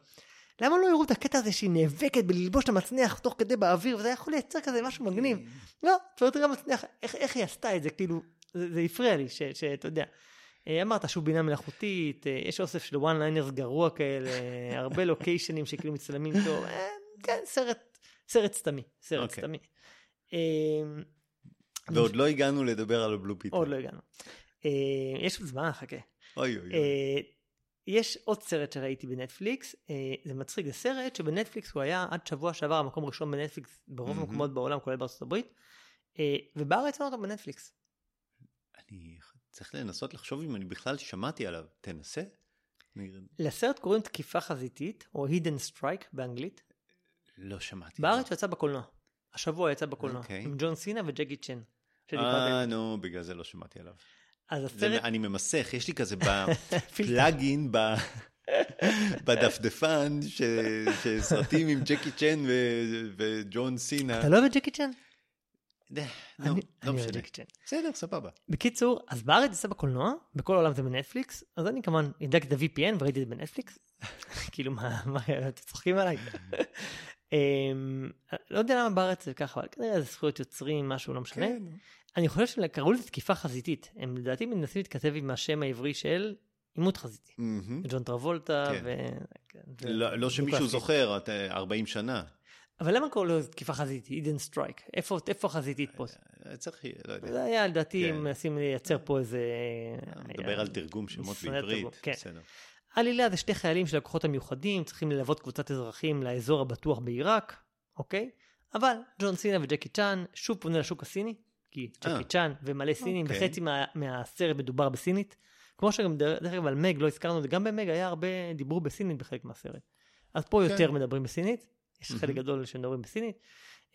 למה לא הראו את הקטע הזה שהיא נאבקת בללבוש את המצנח תוך כדי באוויר, וזה יכול לייצר כזה משהו מגניב. לא, כבר תראה מצליח, איך, איך היא עשתה את זה, כאילו, זה, הפריע לי, שאתה יודע. אה, אמרת שוב בינה מלאכותית, אה, יש אוסף של one liners גרוע כאלה, הרבה לוקיישנים שכאילו מצטלמים טוב, אה, כן, סרט, סרט סתמי, סרט אוקיי. סתמי. ועוד לא הגענו לדבר על ה Blue Beetle. עוד לא הגענו. יש עוד זמן, חכה. אוי אוי אוי. יש עוד סרט שראיתי בנטפליקס, זה מצחיק, זה סרט שבנטפליקס הוא היה עד שבוע שעבר המקום הראשון בנטפליקס ברוב. המקומות בעולם, כולל בארצות הברית, ובארץ אין אותו בנטפליקס. אני צריך לנסות לחשוב אם אני בכלל שמעתי עליו. תנסה. לסרט קוראים תקיפה חזיתית, או hidden strike באנגלית. לא שמעתי. בארץ יצא בקולנוע. השבוע יצא בקולנוע. אוקיי. עם ג'ון סינה וג'קי צ'ן. אה. נו, בגלל זה לא שמעתי עליו. אז הסרט... אני ממסך, יש לי כזה. בפלאגין, בדפדפן, שסרטים עם ג'קי צ'ן וג'ון סינה. אתה לא אוהב את ג'קי צ'ן? נו, אני לא אוהב משנה. בסדר, סבבה. בקיצור, אז בארץ יצא בקולנוע, בכל העולם זה בנטפליקס, אז אני כמובן הדקתי את ה-VPN וראיתי את זה בנטפליקס. כאילו, מה, מה, אתם צוחקים עליי? אמ, לא יודע למה בארץ זה ככה, אבל כנראה זה זכויות יוצרים, משהו, לא משנה. כן. אני חושב שקראו לזה תקיפה חזיתית. הם לדעתי מנסים להתכתב עם השם העברי של עימות חזיתי. ג'ון טרבולטה כן. ו... כן, ו- לא לא שמישהו. זוכר, את, אה, 40 שנה. אבל למה קוראים לזה תקיפה חזיתית? Hidden Strike. איפה איפה החזיתית פה? אה, צריך, לא יודע. זה היה לדעתי כן. מנסים לייצר פה איזה... מדבר על תרגום שמות בעברית. כן. בסדר. עלילה זה שתי חיילים של הכוחות המיוחדים צריכים ללוות קבוצת אזרחים לאזור הבטוח בעיראק, אוקיי? אבל ג'ון סינה וג'קי צ'אן שוב פונה לשוק הסיני, כי אה. ג'קי צ'אן ומלא סינים אוקיי. וחצי מה, מהסרט מדובר בסינית. כמו שגם דרך אגב על מג לא הזכרנו, וגם במג היה הרבה דיבור בסינית בחלק מהסרט. אז פה כן. יותר מדברים בסינית, יש חלק מהמם. גדול שמדברים בסינית,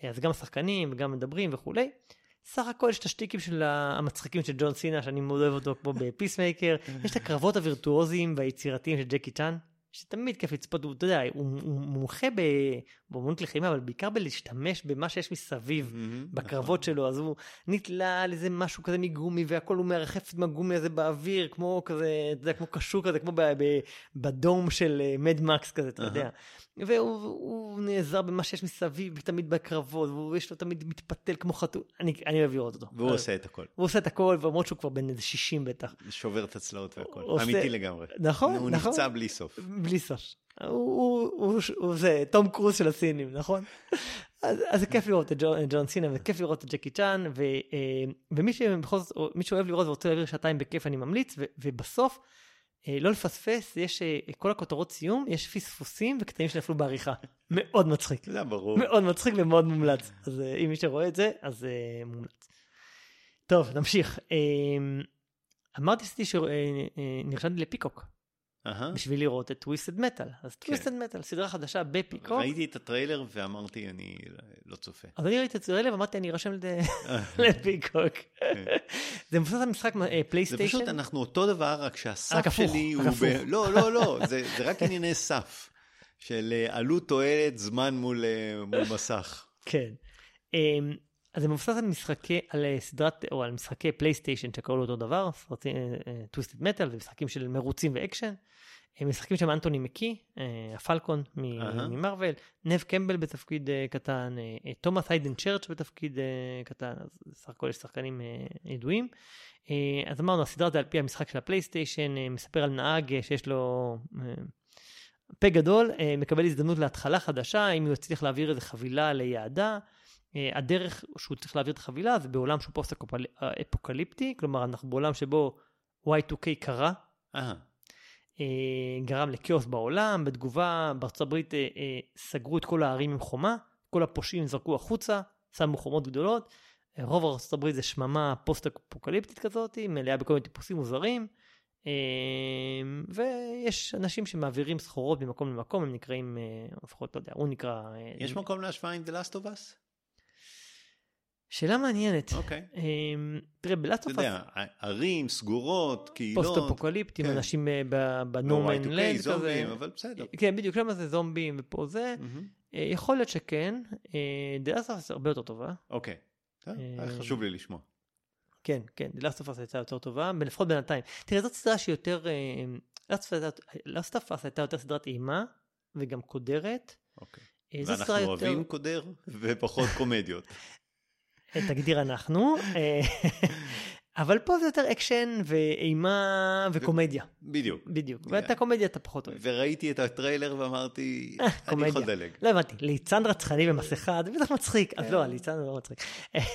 אז גם השחקנים וגם מדברים וכולי. סך הכל יש את השטיקים של המצחיקים של ג'ון סינה, שאני מאוד אוהב אותו כמו ב Peacemaker, יש את הקרבות הווירטואוזיים והיצירתיים של ג'קי צ'אן, שתמיד כיף לצפות, הוא, אתה יודע, הוא, הוא מומחה ב- באמנות לחימה, אבל בעיקר בלהשתמש במה שיש מסביב. מהמם, בקרבות שלו, אז הוא נתלה על איזה משהו כזה מגומי, והכל הוא מרחף עם הגומי הזה באוויר, כמו כזה, אתה יודע, כמו קשור כזה, כמו ב- ב- בדום של מד מקס כזה, אתה אהה. יודע. והוא הוא נעזר במה שיש מסביב, תמיד בקרבות, ויש לו תמיד מתפתל כמו חתול, אני, אני אוהב לראות אותו. והוא אז- עושה את הכל. הוא עושה את הכל, למרות שהוא כבר בן איזה 60 בטח. שובר את הצלעות והכל. עושה- אמיתי לגמרי. נכון, הוא נכון. נפצע בלי סוף. בלי סוף. הוא, הוא, הוא, הוא זה תום קרוז של הסינים, נכון? אז, אז זה כיף לראות את ג'ון, ג'ון סינה, וכיף לראות את ג'קי צ'אן, ו, אה, ומי שבכל זאת, מי שאוהב לראות ורוצה להעביר שעתיים בכיף, אני ממליץ, ו, ובסוף, אה, לא לפספס, יש אה, כל הכותרות סיום, יש פספוסים וקטעים שנפלו בעריכה. מאוד מצחיק. זה ברור. מאוד מצחיק ומאוד מומלץ. אז אם מי שרואה את זה, אז מומלץ. טוב, נמשיך. אה, אמרתי שנרשמתי ל Peacock. אהה. בשביל לראות את Twisted Metal. אז כן. Twisted Metal, סדרה חדשה ב Peacock. ראיתי את הטריילר ואמרתי, אני לא צופה. אז אני ראיתי את זה ואמרתי, אני ארשם ל Peacock. זה מבוסס על משחק אה, זה פלייסטיישן. פשוט, אנחנו אותו דבר, רק שהסף שלי הוא... ב-. לא, לא, לא, זה זה רק ענייני סף. של אה, עלות תועלת זמן מול אה, מול מסך. כן. אמ, אז זה מבוסס על משחקי, על סדרת, או על משחקי פלייסטיישן שקראו לו אותו דבר, סרטים Twisted Metal ומשחקים של מרוצים ואקשן. הם משחקים שם אנטוני מקי, אה, הפלקון. ממרוויל, נב קמבל בתפקיד אה, קטן, אה, תומאס היידן צ'רץ' בתפקיד קטן, אז סך הכל יש שחקנים ידועים. אז אמרנו, הסדרה זה על פי המשחק של הפלייסטיישן, מספר על נהג שיש לו פה גדול, מקבל הזדמנות להתחלה חדשה, אם הוא יצליח להעביר איזה חבילה ליעדה. הדרך שהוא צריך להעביר את החבילה זה בעולם שהוא פוסט-אפוקליפטי, כלומר אנחנו בעולם שבו Y2K קרה, גרם לכאוס בעולם, בתגובה בארצות הברית אה, אה, סגרו את כל הערים עם חומה, כל הפושעים זרקו החוצה, שמו חומות גדולות, אה, רוב ארצות הברית זה שממה פוסט-אפוקליפטית כזאת, מלאה בכל מיני טיפוסים מוזרים, אה, ויש אנשים שמעבירים סחורות ממקום למקום, הם נקראים, אה, לפחות, לא יודע, הוא נקרא... אה, יש מקום להשוואה עם The Last of Us? שאלה מעניינת. אוקיי. אה, תראה, אתה ב Last of Us יודע, ערים, סגורות, קהילות. פוסט-אפוקליפטיים, כן. אנשים אה, בנורמן Y2K, לנד כזה. זומבים, אבל בסדר. כן, בדיוק, שם זה זומבים ופה זה. אה, יכול להיות שכן. The Last of Us הרבה יותר טובה. אוקיי. אה, חשוב לי לשמוע. כן, כן, The Last of Us הייתה יותר טובה, לפחות בינתיים. תראה, זאת סדרה שהיא יותר... Last of Us הייתה יותר סדרת אימה, וגם קודרת. אוקיי. אה, ואנחנו יותר... אוהבים קודר ופחות קומדיות. אה, תגדיר אנחנו. אה, אבל פה זה יותר אקשן ואימה וקומדיה. בדיוק. בדיוק. ואת הקומדיה אתה פחות אוהב. וראיתי את הטריילר ואמרתי, אני קומדיה. יכול לדלג. לא הבנתי, ליצן רצחני במסכה, זה בטח מצחיק. אז כן. לא, ליצן לא מצחיק.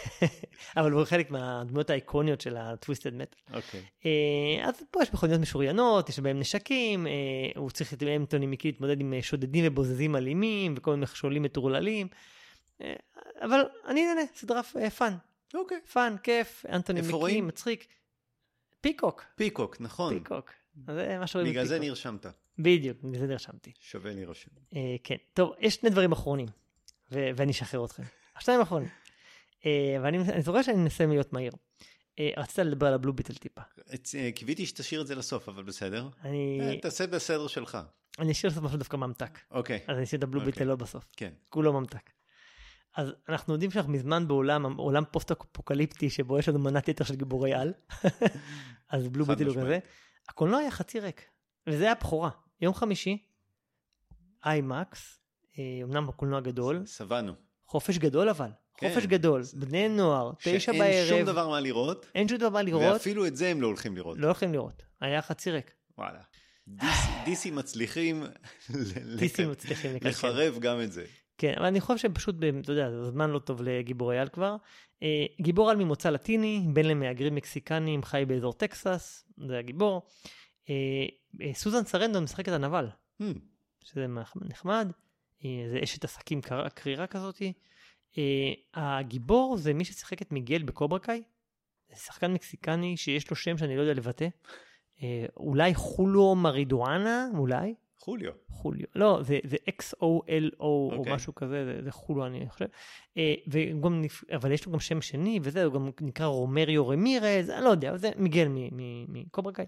אבל הוא חלק מהדמויות האיקוניות של ה Twisted Metal. אוקיי. אה, אז פה יש מכוניות משוריינות, יש בהם נשקים, אה, הוא צריך את אנתוני מאקי להתמודד עם אה, שודדים ובוזזים אלימים וכל מיני מכשולים מטורללים. אה, אבל אני נהנה, סדרה אה, fun, אוקיי. fun, כיף, אנטוני רואים? מצחיק. Peacock, Peacock, נכון. Peacock. זה מה שרואים בגלל זה ב Peacock. נרשמת. בדיוק, בגלל זה נרשמתי. שווה להירשם. אה, כן, טוב, יש שני דברים אחרונים, ו- ואני אשחרר אתכם. השניים האחרונים. אה, ואני אני זוכר שאני מנסה להיות מהיר. אה, רצית לדבר על ה Blue Beetle טיפה. אה, קיוויתי שתשאיר את זה לסוף, אבל בסדר. אני אה, תעשה בסדר שלך. אני אשאיר לעשות משהו דווקא ממתק. אוקיי. אז אני אשאיר את ה Blue אוקיי. Beetle לא בסוף. כן. כולו ממתק. אז אנחנו יודעים שאנחנו מזמן בעולם, עולם פוסט-אפוקליפטי שבו יש לנו מנת יתר של גיבורי על. אז בלו הוא כזה. הקולנוע היה חצי ריק. וזה היה בכורה. יום חמישי, איימקס, אה, אמנם הקולנוע גדול, שבענו. חופש גדול אבל. כן. חופש גדול. בני נוער, תשע שאין בערב. שום דבר מה לראות, אין שום דבר לראות. ואפילו את זה הם לא הולכים לראות. לא הולכים לראות. היה חצי ריק. וואלה. DC מצליחים לק- מצליחים לקלקל. לחרב גם את זה. כן, אבל אני חושב שפשוט, אתה יודע, זה זמן לא טוב לגיבורי על כבר. אה, גיבור על ממוצא לטיני, בן למהגרים מקסיקנים, חי באזור טקסס, זה הגיבור. אה, אה, סוזן סרנדון משחקת הנבל, Hmm, שזה נחמד. זה אשת עסקים קר- קרירה כזאת. אה, הגיבור זה מי ששיחק את מיגל בקוברה קאי. זה שחקן מקסיקני שיש לו שם שאני לא יודע לבטא. אולי חולו מרידואנה, אולי. חוליו. חוליו. לא, זה, זה X-O-L-O או אוקיי. משהו כזה, זה, זה חולו אני חושב. אה, וגם, אבל יש לו גם שם שני וזה, הוא גם נקרא רומריו רמירז, אני לא יודע, זה מיגל מ- מ- מקוברה קאי.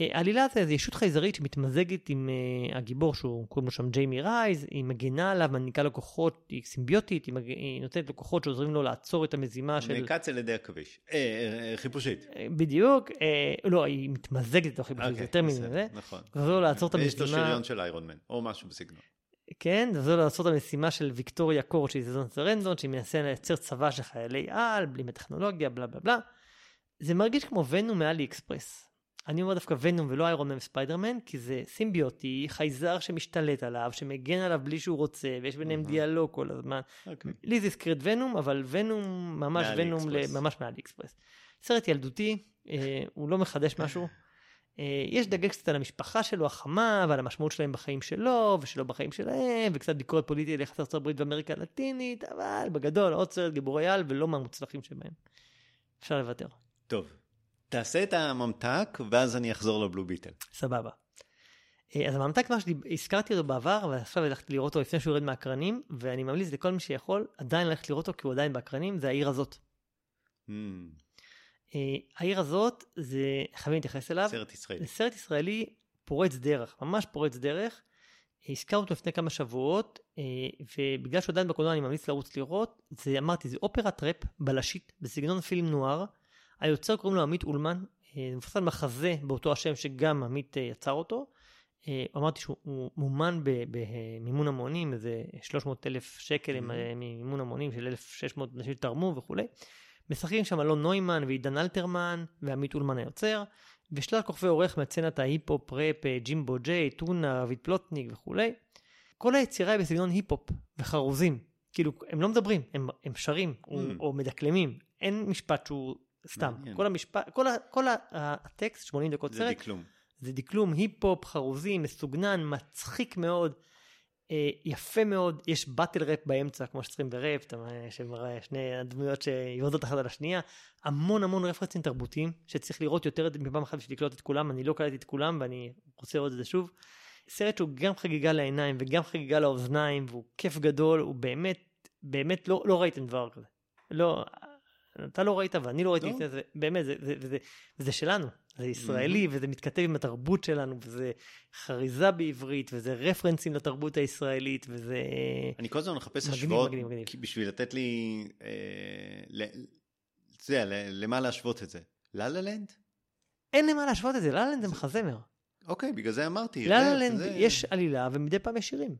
אה, העלילה זה, זה ישות חייזרית שמתמזגת עם uh, הגיבור שהוא קוראים לו שם ג'יימי רייז, היא מגינה עליו, מעניקה לו כוחות, היא סימביוטית, היא, מג... היא נותנת לו כוחות שעוזרים לו לעצור את המזימה של... נעקץ על ידי עכביש. אה, אה, אה, חיפושית. אה, בדיוק, אה, לא, היא מתמזגת לתוך חיפושית, זה אוקיי, יותר בסדר, מזה. נכון. ועוזר לו לעצור את ויש לו המזימה. שריון של איירון מן, או משהו בסגנון. כן, זה לו לעשות המשימה של ויקטוריה קורד, שהיא סוזן סרנדון, שהיא מנסה לייצר צבא של חיילי על, בלי טכנולוגיה, בלה בלה בלה. זה מרגיש כמו ונום מעלי אקספרס. אני אומר דווקא ונום ולא איירון מן וספיידרמן, כי זה סימביוט, חייזר שמשתלט עליו, שמגן עליו בלי שהוא רוצה, ויש ביניהם מהמם. דיאלוג כל הזמן. אוקיי. לי זה הזכיר את ונום, אבל ונום ממש ונום, ל-. ממש מעלי אקספרס. סרט ילדותי, אה, הוא לא מחדש משהו. אה, יש דגש קצת על המשפחה שלו, החמה, ועל המשמעות שלהם בחיים שלו, ושלו בחיים שלהם, וקצת ביקורת פוליטית על יחס ארצות הברית ואמריקה הלטינית, אבל בגדול עוד סרט גיבורי על ולא מהמוצלחים שבהם. אפשר לוותר. טוב. תעשה את הממתק, ואז אני אחזור לבלו ביטל. סבבה. אה, אז הממתק מה שהזכרתי אותו בעבר, ועכשיו הלכתי לראות אותו לפני שהוא יורד מהקרנים, ואני ממליץ לכל מי שיכול עדיין ללכת לראות אותו, כי הוא עדיין באקרנים, זה העיר הזאת. אה, העיר הזאת, זה, חייבים להתייחס אליו, סרט ישראלי. זה סרט ישראלי פורץ דרך, ממש פורץ דרך. הזכרנו אותו לפני כמה שבועות, אה, ובגלל שהוא עדיין בקולנוע אני ממליץ לרוץ לראות, זה אמרתי, זה אופרת ראפ בלשית בסגנון פילם נוער. היוצר קוראים לו עמית אולמן, אה, מבוסס על מחזה באותו השם שגם עמית אה, יצר אותו. אה, אמרתי שהוא הוא מומן במימון המונים, איזה 300 אלף שקל ממימון המונים של 1,600 אנשים שתרמו וכולי. משחקים שם אלון נוימן ועידן אלתרמן ועמית אולמן היוצר, ושלל כוכבי אורח מסצנת ההיפ-הופ, ראפ, ג'ימבו ג'יי, טונה, רביד פלוטניק וכולי. כל היצירה היא בסגנון היפ-הופ וחרוזים. כאילו, הם לא מדברים, הם, הם שרים או, Mm. או מדקלמים. אין משפט שהוא סתם. מעניין. כל המשפט, כל, ה, כל ה, הטקסט, 80 דקות זה סרט, דקלום. זה דקלום היפ-הופ, חרוזים, מסוגנן, מצחיק מאוד, אה, יפה מאוד, יש באטל ראפ באמצע, כמו שצריכים בראפ, שני הדמויות שיורדות אחת על השנייה, המון המון רפרנסים תרבותיים, שצריך לראות יותר מפעם אחת בשביל לקלוט את כולם, אני לא קלטתי את כולם ואני רוצה לראות את זה שוב. סרט שהוא גם חגיגה לעיניים וגם חגיגה לאוזניים, והוא כיף גדול, הוא באמת, באמת לא, לא ראיתם דבר כזה. לא, אתה לא ראית ואני לא ראיתי לא. לפני זה, באמת, זה, זה, זה, זה שלנו, זה ישראלי, וזה מתכתב עם התרבות שלנו, וזה חריזה בעברית, וזה רפרנסים לתרבות הישראלית, וזה... אני כל הזמן מחפש השוואות, בשביל לתת לי, אה, אתה יודע, למה להשוות את זה? לה לה לנד? אין למה להשוות את זה, לה לנד זה מחזמר. אוקיי, בגלל זה אמרתי. לה לה לנד יש עלילה ומדי פעם יש שירים.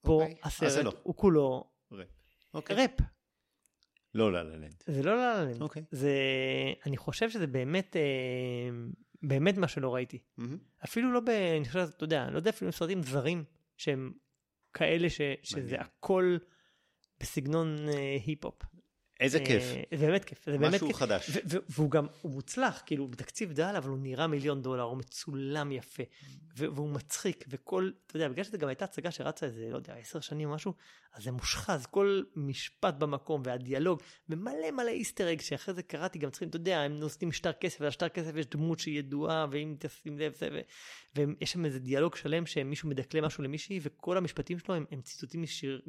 פה אוקיי, אז זה הסרט לא. הוא כולו ראפ. לא לה לה לנד. זה לא לה לה לנד. אוקיי. זה... אני חושב שזה באמת, אה, באמת מה שלא ראיתי. מהמם. אפילו לא ב... אני חושב, אתה יודע, לא יודע אפילו סרטים זרים שהם כאלה ש, שזה. הכל בסגנון אה, היפ-הופ. איזה כיף. אה, זה באמת כיף, זה באמת משהו כיף. חדש. ו- ו- והוא גם, הוא מוצלח, כאילו, בתקציב דל, אבל הוא נראה מיליון דולר, הוא מצולם יפה, והוא מצחיק, וכל, אתה יודע, בגלל שזו גם הייתה הצגה שרצה איזה, לא יודע, עשר שנים או משהו, אז זה מושחז, כל משפט במקום, והדיאלוג, ומלא מלא איסטר אג, שאחרי זה קראתי, גם צריכים, אתה יודע, הם נותנים שטר כסף, ועל שטר כסף יש דמות שהיא ידועה, ואם תשים לב, זה, ו- ויש שם איזה דיאלוג שלם, שמישהו מדקלם משהו למישהי, וכל המשפטים שלו הם, הם ציטוטים משיר,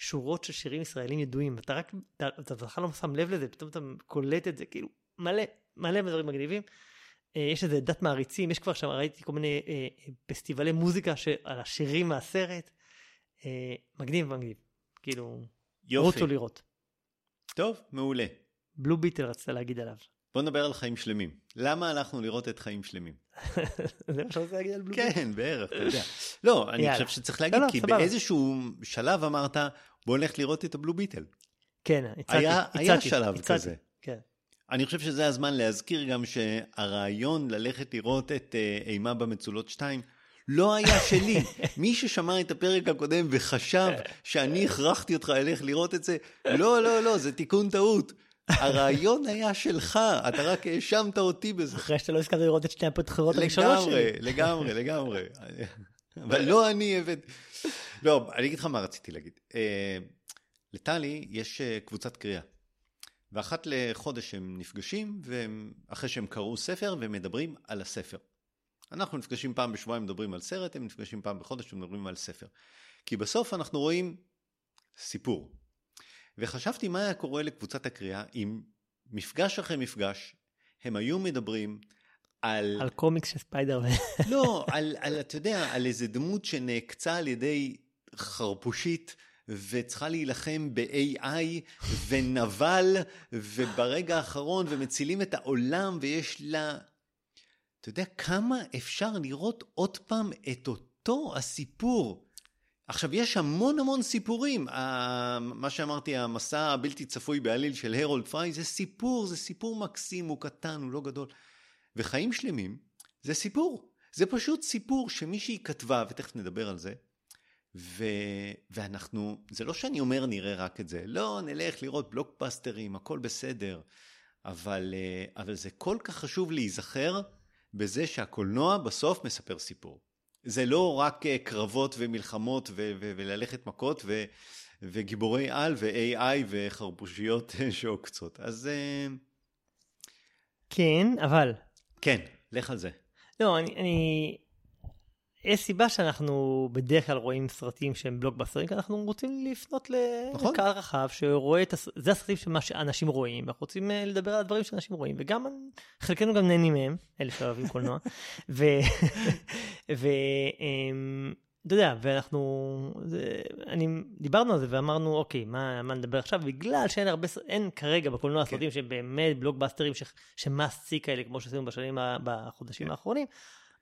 משורות של שירים ישראלים ידועים, ואתה רק, אתה, אתה בכלל לא שם לב לזה, פתאום אתה קולט את זה, כאילו, מלא, מלא דברים מגניבים. אה, יש איזה דת מעריצים, יש כבר שם, ראיתי כל מיני אה, פסטיבלי מוזיקה ש- על השירים מהסרט. אה, מגניב, מגניב. כאילו, יופי. רוצו לראות. טוב, מעולה. בלו ביטל רצית להגיד עליו. בוא נדבר על חיים שלמים. למה הלכנו לראות את חיים שלמים? זה מה שאתה רוצה להגיד על בלו ביטל? כן, בערך, אתה יודע. לא, אני. חושב שצריך להגיד, לא, לא, כי. באיזשהו שלב אמרת, בוא נלך לראות את הבלו ביטל. כן, הצעתי. היה- היה הצעתי, שלב הצעתי. כזה. כן. אני חושב שזה הזמן להזכיר גם שהרעיון ללכת לראות את אה, אימה במצולות 2 לא היה שלי. מי ששמע את הפרק הקודם וחשב שאני הכרחתי אותך ללכת לראות את זה, לא, לא, לא, זה תיקון טעות. הרעיון היה שלך, אתה רק האשמת אותי בזה. אחרי שאתה לא הסכמת לראות את שני הבחירות הראשונות שלי. לגמרי, לגמרי, לגמרי. אבל לא אני הבאתי. לא, אני אגיד לך מה רציתי להגיד. אה, לטלי יש אה, קבוצת קריאה. ואחת לחודש הם נפגשים, אחרי שהם קראו ספר, ומדברים על הספר. אנחנו נפגשים פעם בשבועיים, מדברים על סרט, הם נפגשים פעם בחודש ומדברים על ספר. כי בסוף אנחנו רואים סיפור. וחשבתי מה היה קורה לקבוצת הקריאה אם מפגש אחרי מפגש הם היו מדברים על... על קומיקס של ספיידר. לא, על, על, אתה יודע, על איזה דמות שנעקצה על ידי חרפושית וצריכה להילחם ב-AI ונבל, וברגע האחרון, ומצילים את העולם, ויש לה... אתה יודע כמה אפשר לראות עוד פעם את אותו הסיפור? עכשיו, יש המון המון סיפורים. מה שאמרתי, המסע הבלתי צפוי בעליל של הרולד פריי, זה סיפור, זה סיפור מקסים, הוא קטן, הוא לא גדול. וחיים שלמים זה סיפור. זה פשוט סיפור שמישהי כתבה, ותכף נדבר על זה, ו... ואנחנו, זה לא שאני אומר נראה רק את זה, לא, נלך לראות בלוקבאסטרים, הכל בסדר, אבל, אה, אבל זה כל כך חשוב להיזכר בזה שהקולנוע בסוף מספר סיפור. זה לא רק אה, קרבות ומלחמות ו- ו- וללכת מכות ו- וגיבורי על ו-AI וחרבושיות שעוקצות. אז אה, כן, אבל כן, לך על זה. לא, אני, אני... יש סיבה שאנחנו בדרך כלל רואים סרטים שהם בלוקבאסטרים, כי אנחנו רוצים לפנות נכון. לקהל רחב שרואה את... הס... זה הסרטים שמה שאנשים רואים, אנחנו רוצים אה, לדבר על הדברים שאנשים רואים, וגם חלקנו גם נהנים מהם, אלה שאוהבים קולנוע. ו... ו... אמ, אתה יודע, ואנחנו, זה, אני, דיברנו על זה ואמרנו, אוקיי, מה, מה נדבר עכשיו? בגלל שאין הרבה, אין כרגע בקולנוע סרטים שהם באמת בלוקבאסטרים ש must see כאלה, כמו שעשינו בשנים, בחודשים כן. האחרונים,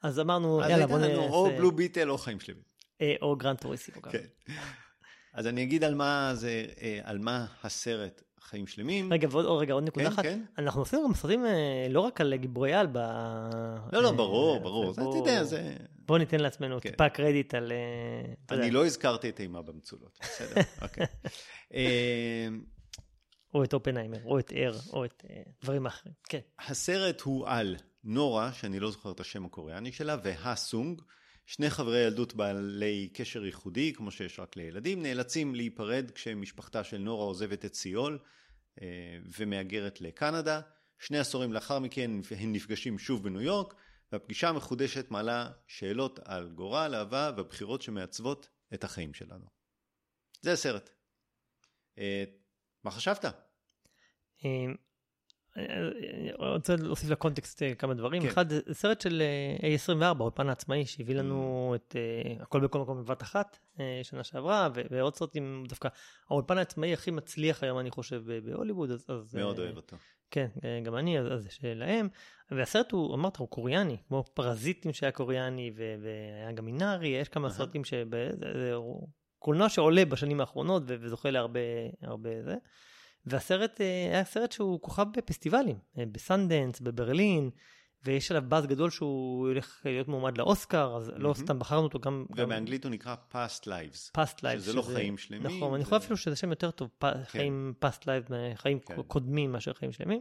אז אמרנו, אז יאללה, הייתה בוא לנו או נעשה... בלו ביטל או חיים שלמים. אה, או Gran Turismo. כן. אז אני אגיד על מה זה, אה, על מה הסרט חיים שלמים. רגע, ועוד עוד- רגע, עוד נקודה כן, אחת. כן. אנחנו עושים גם סרטים אה, לא רק על גיבורי על ב... לא, לא, ברור, ברור. זה, אתה יודע, זה... בוא ניתן לעצמנו כן. טיפה קרדיט על... אני לא הזכרתי את אימה במצולות, בסדר, אוקיי. אה, או את אופנהיימר, או את אר, או את דברים אחרים. כן. הסרט הוא על נורה, שאני לא זוכר את השם הקוריאני שלה, והסונג, שני חברי ילדות בעלי קשר ייחודי, כמו שיש רק לילדים, נאלצים להיפרד כשמשפחתה של נורה עוזבת את סיול אה, ומהגרת לקנדה. שני עשורים לאחר מכן הם נפגשים שוב בניו יורק, והפגישה המחודשת מעלה שאלות על גורל, אהבה והבחירות שמעצבות את החיים שלנו. זה הסרט. אה, מה חשבת? אה, אני רוצה להוסיף לקונטקסט אה, כמה דברים. כן. אחד, זה סרט של אה, A24, האולפן העצמאי, שהביא לנו את אה, הכל בכל מקום בבת אחת אה, שנה שעברה, ועוד סרטים, דווקא האולפן העצמאי הכי מצליח היום, אני חושב, ב- בהוליווד. אז, אז, מאוד אה, אוהב אותו. כן, אה, גם אני, אז זה שלהם. והסרט הוא, אמרת, הוא קוריאני, כמו פרזיטים שהיה קוריאני, והיה גם מינארי, יש כמה. סרטים ש... זה- זה- הוא קולנוע שעולה בשנים האחרונות וזוכה להרבה הרבה זה. והסרט אה, היה סרט שהוא כוכב בפסטיבלים, אה, בסנדנס, בברלין, ויש עליו באז גדול שהוא הולך להיות מועמד לאוסקר, אז לא. סתם בחרנו אותו גם... גם ובאנגלית הוא נקרא past lives. past lives. שזה לא חיים שלמים, נכון, אני חושב אפילו שזה שם יותר טוב, פ- חיים past lives, חיים כן. קודמים מאשר חיים שלמים.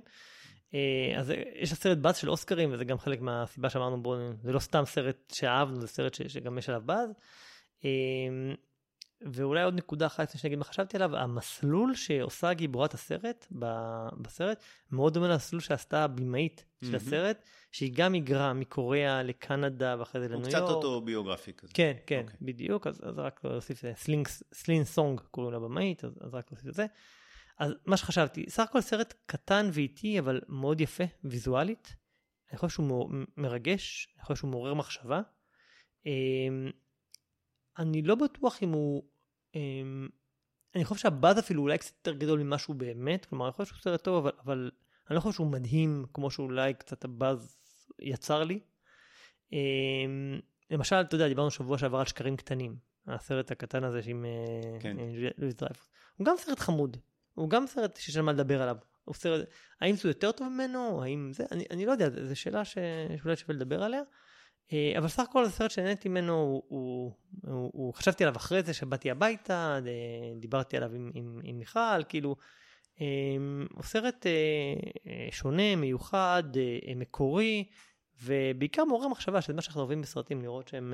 אה, אז אה, יש לסרט באז של אוסקרים, וזה גם חלק מהסיבה שאמרנו, בואו, זה לא סתם סרט שאהבנו, זה סרט ש- שגם יש עליו באז. ואולי עוד נקודה אחת לפני שאני אגיד מה חשבתי עליו, המסלול שעושה גיבורת הסרט ב- בסרט, מאוד דומה למסלול שעשתה הבמאית של מהמם. הסרט, שהיא גם היגרה מקוריאה לקנדה ואחרי זה לניו הוא יורק. קצת אוטוביוגרפי כזה. כן, כן, אוקיי. בדיוק, אז, אז רק להוסיף סלינג, סלין סונג קוראים לה במאית, אז, אז רק להוסיף את זה. אז מה שחשבתי, סך הכל סרט קטן ואיטי, אבל מאוד יפה, ויזואלית. אני חושב שהוא מרגש, אני חושב שהוא מעורר מחשבה. אני לא בטוח אם הוא... אמ, אני חושב שהבאז אפילו אולי קצת יותר גדול ממה שהוא באמת, כלומר, אני חושב שהוא סרט טוב, אבל, אבל אני לא חושב שהוא מדהים כמו שאולי קצת הבאז יצר לי. אמ, למשל, אתה יודע, דיברנו שבוע שעבר על שקרים קטנים, הסרט הקטן הזה עם אה, כן. אה, לואיס דרייפוס. הוא גם סרט חמוד, הוא גם סרט שיש על מה לדבר עליו. הוא סרט, האם זה יותר טוב ממנו, האם זה, אני, אני לא יודע, זו שאלה ש, שאולי שווה לדבר עליה. אה, אבל סך הכל זה סרט שנהניתי ממנו, הוא, הוא, הוא, חשבתי עליו אחרי זה שבאתי הביתה, דיברתי עליו עם, עם, עם מיכל, כאילו, אה, הוא סרט אה, שונה, מיוחד, מקורי, ובעיקר מעורר מחשבה, שזה מה שאנחנו אוהבים בסרטים, לראות שהם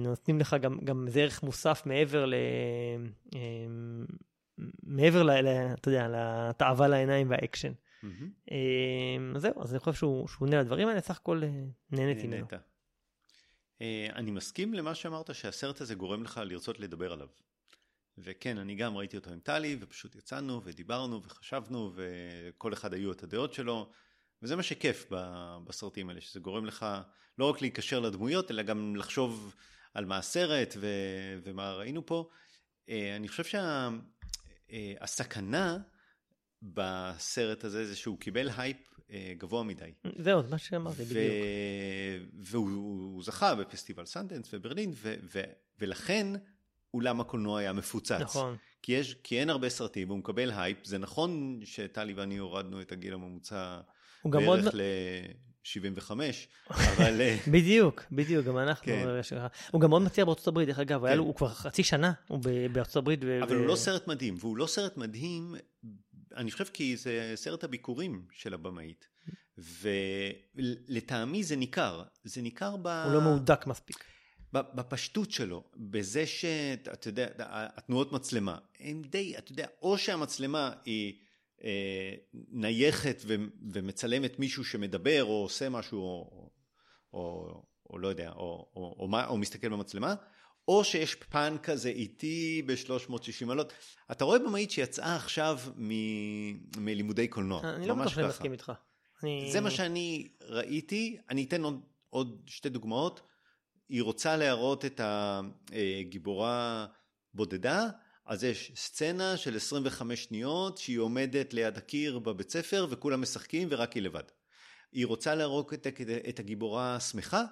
נותנים לך גם, גם איזה ערך מוסף מעבר ל... מעבר. ל אתה יודע, לתאווה לעיניים והאקשן. אה, אז זהו, אז אני חושב שהוא, שהוא עונה לדברים האלה, סך הכל אה, נהניתי ממנו. אה, אני מסכים למה שאמרת שהסרט הזה גורם לך לרצות לדבר עליו. וכן, אני גם ראיתי אותו עם טלי, ופשוט יצאנו ודיברנו וחשבנו, וכל אחד היו את הדעות שלו, וזה מה שכיף ב- בסרטים האלה, שזה גורם לך לא רק להיקשר לדמויות, אלא גם לחשוב על מה הסרט ו- ומה ראינו פה. אה, אני חושב שהסכנה בסרט הזה זה שהוא קיבל הייפ אה, גבוה מדי. זהו, זה מה שאמרתי, ו... בדיוק. והוא הוא זכה בפסטיבל סנדנס וברלין, ו... ו... ולכן אולם הקולנוע היה מפוצץ. נכון. כי, יש... כי אין הרבה סרטים, והוא מקבל הייפ. זה נכון שטלי ואני הורדנו את הגיל הממוצע הוא גם מאוד... בערך ל-75, אבל... אה, בדיוק, בדיוק, גם אנחנו. כן. הוא גם מאוד מצליח בארצות הברית, דרך אגב, כן. לו- הוא כבר חצי שנה, הוא בארצות הברית. ו- אבל הוא לא סרט מדהים, והוא לא סרט מדהים, אני חושב כי זה סרט הביקורים של הבמאית. ולטעמי זה ניכר, זה ניכר ב... הוא לא מהודק מספיק. בפשטות שלו, בזה שאתה יודע, התנועות מצלמה, הם די, אתה יודע, או שהמצלמה היא אה, נייחת ו, ומצלמת מישהו שמדבר או עושה משהו, או, או, או לא יודע, או, או, או, מה- או מסתכל במצלמה, או שיש פן כזה איטי ב-360 מעלות. אתה רואה במאית שיצאה עכשיו מ- מלימודי קולנוע, אני לא ממש בטוח שאני ככה. מסכים איתך. אני- זה מה שאני ראיתי, אני אתן עוד, עוד שתי דוגמאות. היא רוצה להראות את הגיבורה בודדה, אז יש סצנה של 25 שניות שהיא עומדת ליד הקיר בבית ספר וכולם משחקים ורק היא לבד. היא רוצה להרוג את, את הגיבורה השמחה,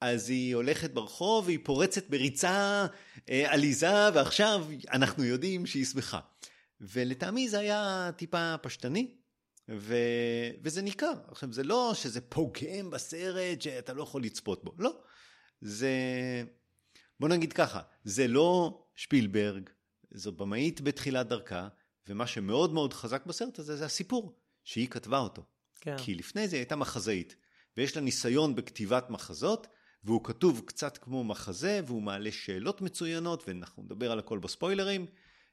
אז היא הולכת ברחוב והיא פורצת בריצה אה, עליזה, ועכשיו אנחנו יודעים שהיא שמחה. ולטעמי זה היה טיפה פשטני, ו... וזה ניכר. עכשיו, זה לא שזה פוגם בסרט שאתה לא יכול לצפות בו, לא. זה, בוא נגיד ככה, זה לא שפילברג, זו במאית בתחילת דרכה, ומה שמאוד מאוד חזק בסרט הזה זה הסיפור, שהיא כתבה אותו. כן. כי לפני זה היא הייתה מחזאית, ויש לה ניסיון בכתיבת מחזות, והוא כתוב קצת כמו מחזה, והוא מעלה שאלות מצוינות, ואנחנו נדבר על הכל בספוילרים,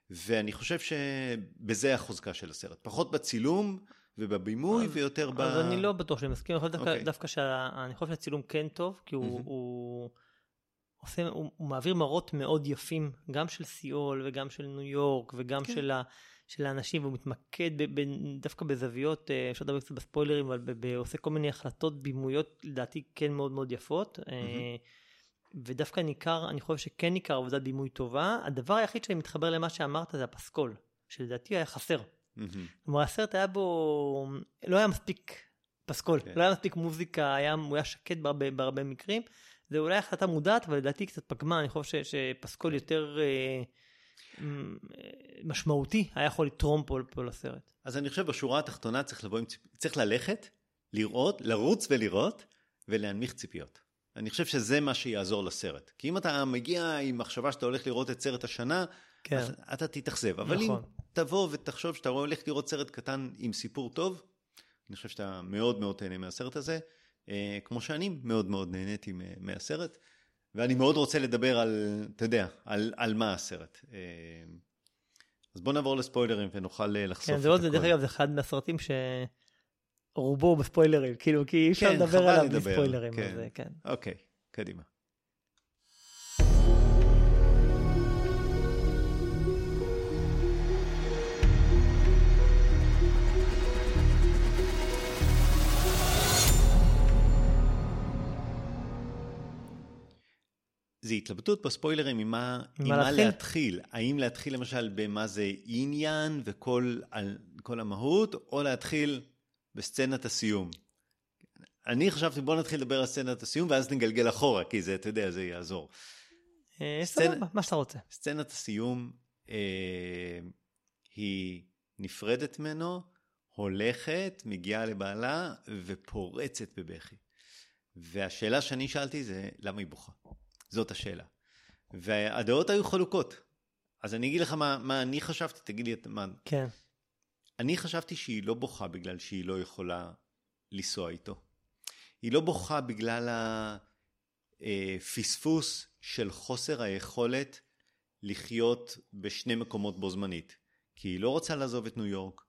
ואני חושב שבזה החוזקה של הסרט. פחות בצילום ובבימוי, אז, ויותר ב... אז אני לא בטוח שאני מסכים, אני חושב דווקא, okay. אוקיי. דווקא שאני חושב שהצילום כן טוב, כי הוא... Mm-hmm. הוא... עושה, הוא, הוא מעביר מראות מאוד יפים, גם של סיול וגם של ניו יורק וגם כן. של, ה, של האנשים, והוא מתמקד ב, ב, דווקא בזוויות, אה, אפשר לדבר קצת בספוילרים, אבל ב, ב, עושה כל מיני החלטות, בימויות, לדעתי כן מאוד מאוד יפות. Mm-hmm. ודווקא ניכר, אני חושב שכן ניכר עבודת בימוי טובה. הדבר היחיד שאני מתחבר למה שאמרת זה הפסקול, שלדעתי היה חסר. Mm-hmm. כלומר הסרט היה בו, לא היה מספיק פסקול, okay. כן. לא היה מספיק מוזיקה, היה, הוא היה שקט בהרבה, בהרבה מקרים. זה אולי החלטה מודעת, אבל לדעתי קצת פגמה, אני חושב ש, שפסקול יותר אה, משמעותי היה יכול לתרום פה, פה לסרט. אז אני חושב בשורה התחתונה צריך לבוא עם ציפ... צריך ללכת, לראות, לרוץ ולראות, ולהנמיך ציפיות. אני חושב שזה מה שיעזור לסרט. כי אם אתה מגיע עם מחשבה שאתה הולך לראות את סרט השנה, כן. אז אתה תתאכזב. אבל נכון. אם תבוא ותחשוב שאתה הולך לראות סרט קטן עם סיפור טוב, אני חושב שאתה מאוד מאוד תהנה מהסרט הזה. אה, כמו שאני מאוד מאוד נהניתי מהסרט, ואני מאוד רוצה לדבר על, אתה יודע, על, על מה הסרט. אה, אז בוא נעבור לספוילרים ונוכל אה, לחשוף כן, את הכל. כן, דרך אגב, זה אחד מהסרטים שרובו בספוילרים, כאילו, כי אי אפשר כן, לדבר עליו בלי ספוילרים. כן. אז, כן. אוקיי, קדימה. זה התלבטות בספוילרים עם מה, עם מה להתחיל? להתחיל. האם להתחיל למשל במה זה עניין וכל על, כל המהות, או להתחיל בסצנת הסיום. אני חשבתי בוא נתחיל לדבר על סצנת הסיום ואז נגלגל אחורה, כי זה, אתה יודע, זה יעזור. אה, סצנ... מה שאתה רוצה. סצנת הסיום אה, היא נפרדת ממנו, הולכת, מגיעה לבעלה ופורצת בבכי. והשאלה שאני שאלתי זה, למה היא בוכה? זאת השאלה. והדעות היו חלוקות. אז אני אגיד לך מה, מה אני חשבתי, תגיד לי מה... כן. אני חשבתי שהיא לא בוכה בגלל שהיא לא יכולה לנסוע איתו. היא לא בוכה בגלל הפספוס של חוסר היכולת לחיות בשני מקומות בו זמנית. כי היא לא רוצה לעזוב את ניו יורק,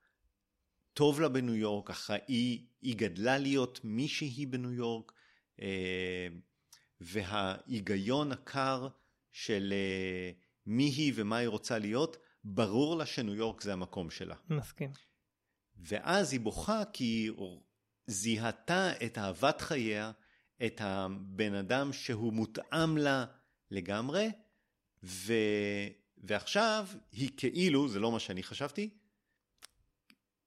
טוב לה בניו יורק, אחראי, היא גדלה להיות מי שהיא בניו יורק, אה, וההיגיון הקר של אה, מי היא ומה היא רוצה להיות, ברור לה שניו יורק זה המקום שלה. מסכים. ואז היא בוכה כי היא זיהתה את אהבת חייה, את הבן אדם שהוא מותאם לה לגמרי, ו... ועכשיו היא כאילו, זה לא מה שאני חשבתי,